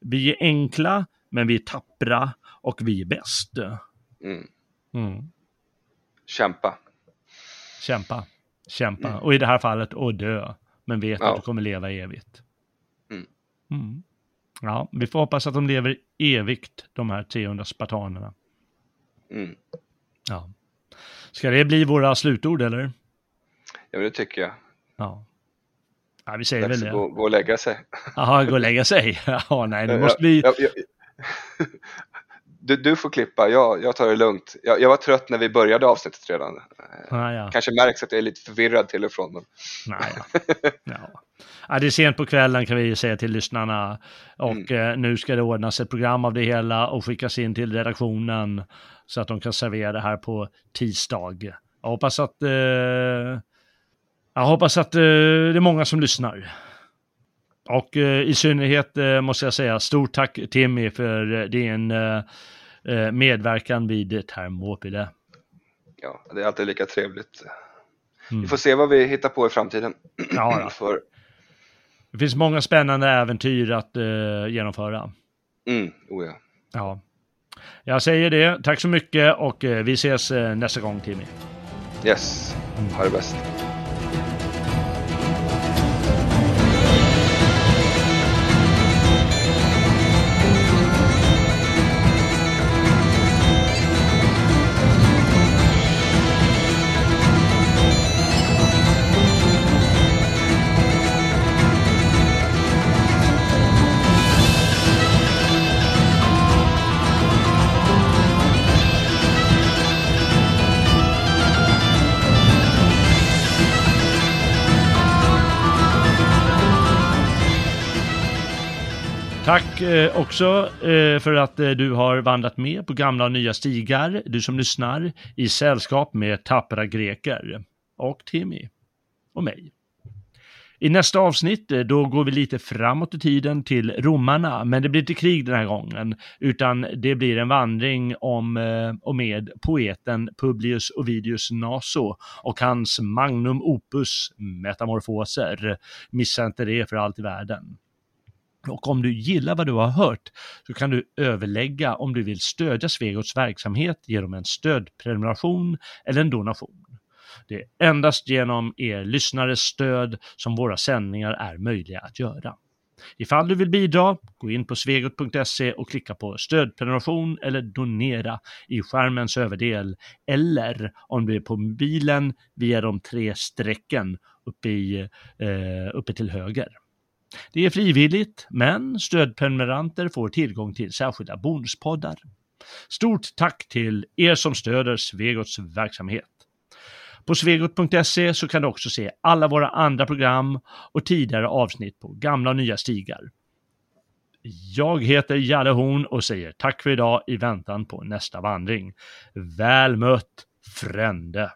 vi är enkla, men vi är tappra och vi är bäst. Mm. Mm. Kämpa. Kämpa, kämpa. Mm. Och i det här fallet, och dö. Men vet Ja. att du kommer leva evigt. Mm. Ja, vi får hoppas att de lever evigt, de här 300 spartanerna. Mm. Ja. Ska det bli våra slutord eller? Ja, men det tycker jag. Ja. Ja, vi säger väl Dags det. att gå, gå och lägga sig. Jaha, gå och lägga sig. Ja, nej, nu måste Jag- vi... jag- jag- Du, du får klippa, jag, jag tar det lugnt. Jag, jag var trött när vi började avsnittet redan. Eh, Ja. Kanske märks att jag är lite förvirrad till och från. Men... Nej, ja. Ja. Ja, det är sent på kvällen kan vi säga till lyssnarna. Och eh, nu ska det ordnas ett program av det hela och skickas in till redaktionen så att de kan servera det här på tisdag. Jag hoppas att, eh, jag hoppas att eh, det är många som lyssnar. Och eh, i synnerhet eh, måste jag säga stort tack Timmy för eh, din medverkan vid Termopide. Ja, det är alltid lika trevligt. Mm. Vi får se vad vi hittar på i framtiden. Ja, då. För, Det finns många spännande äventyr att eh, genomföra. mm, oh ja. Ja. Jag säger det. Tack så mycket och eh, vi ses eh, nästa gång Timmy. Yes, ha det bäst. Tack eh, också eh, för att eh, du har vandrat med på gamla och nya stigar, du som lyssnar, i sällskap med tappra greker. Och Timmy. Och mig. I nästa avsnitt, eh, då går vi lite framåt i tiden till romarna, men det blir inte krig den här gången, utan det blir en vandring om eh, och med poeten Publius Ovidius Naso och hans magnum opus Metamorfoser. Missa inte det för allt i världen. Och om du gillar vad du har hört så kan du överlägga om du vill stödja Svegots verksamhet genom en stödprenumeration eller en donation. Det är endast genom er lyssnares stöd som våra sändningar är möjliga att göra. Ifall du vill bidra, gå in på svegot.se och klicka på stödprenumeration eller donera i skärmens överdel eller om du är på mobilen via de tre strecken uppe, i, eh, uppe till höger. Det är frivilligt, men stödprenumeranter får tillgång till särskilda bonuspoddar. Stort tack till er som stöder Svegots verksamhet. På svegot.se så kan du också se alla våra andra program och tidigare avsnitt på gamla och nya stigar. Jag heter Jalle Horn och säger tack för idag i väntan på nästa vandring. Väl mött, frände!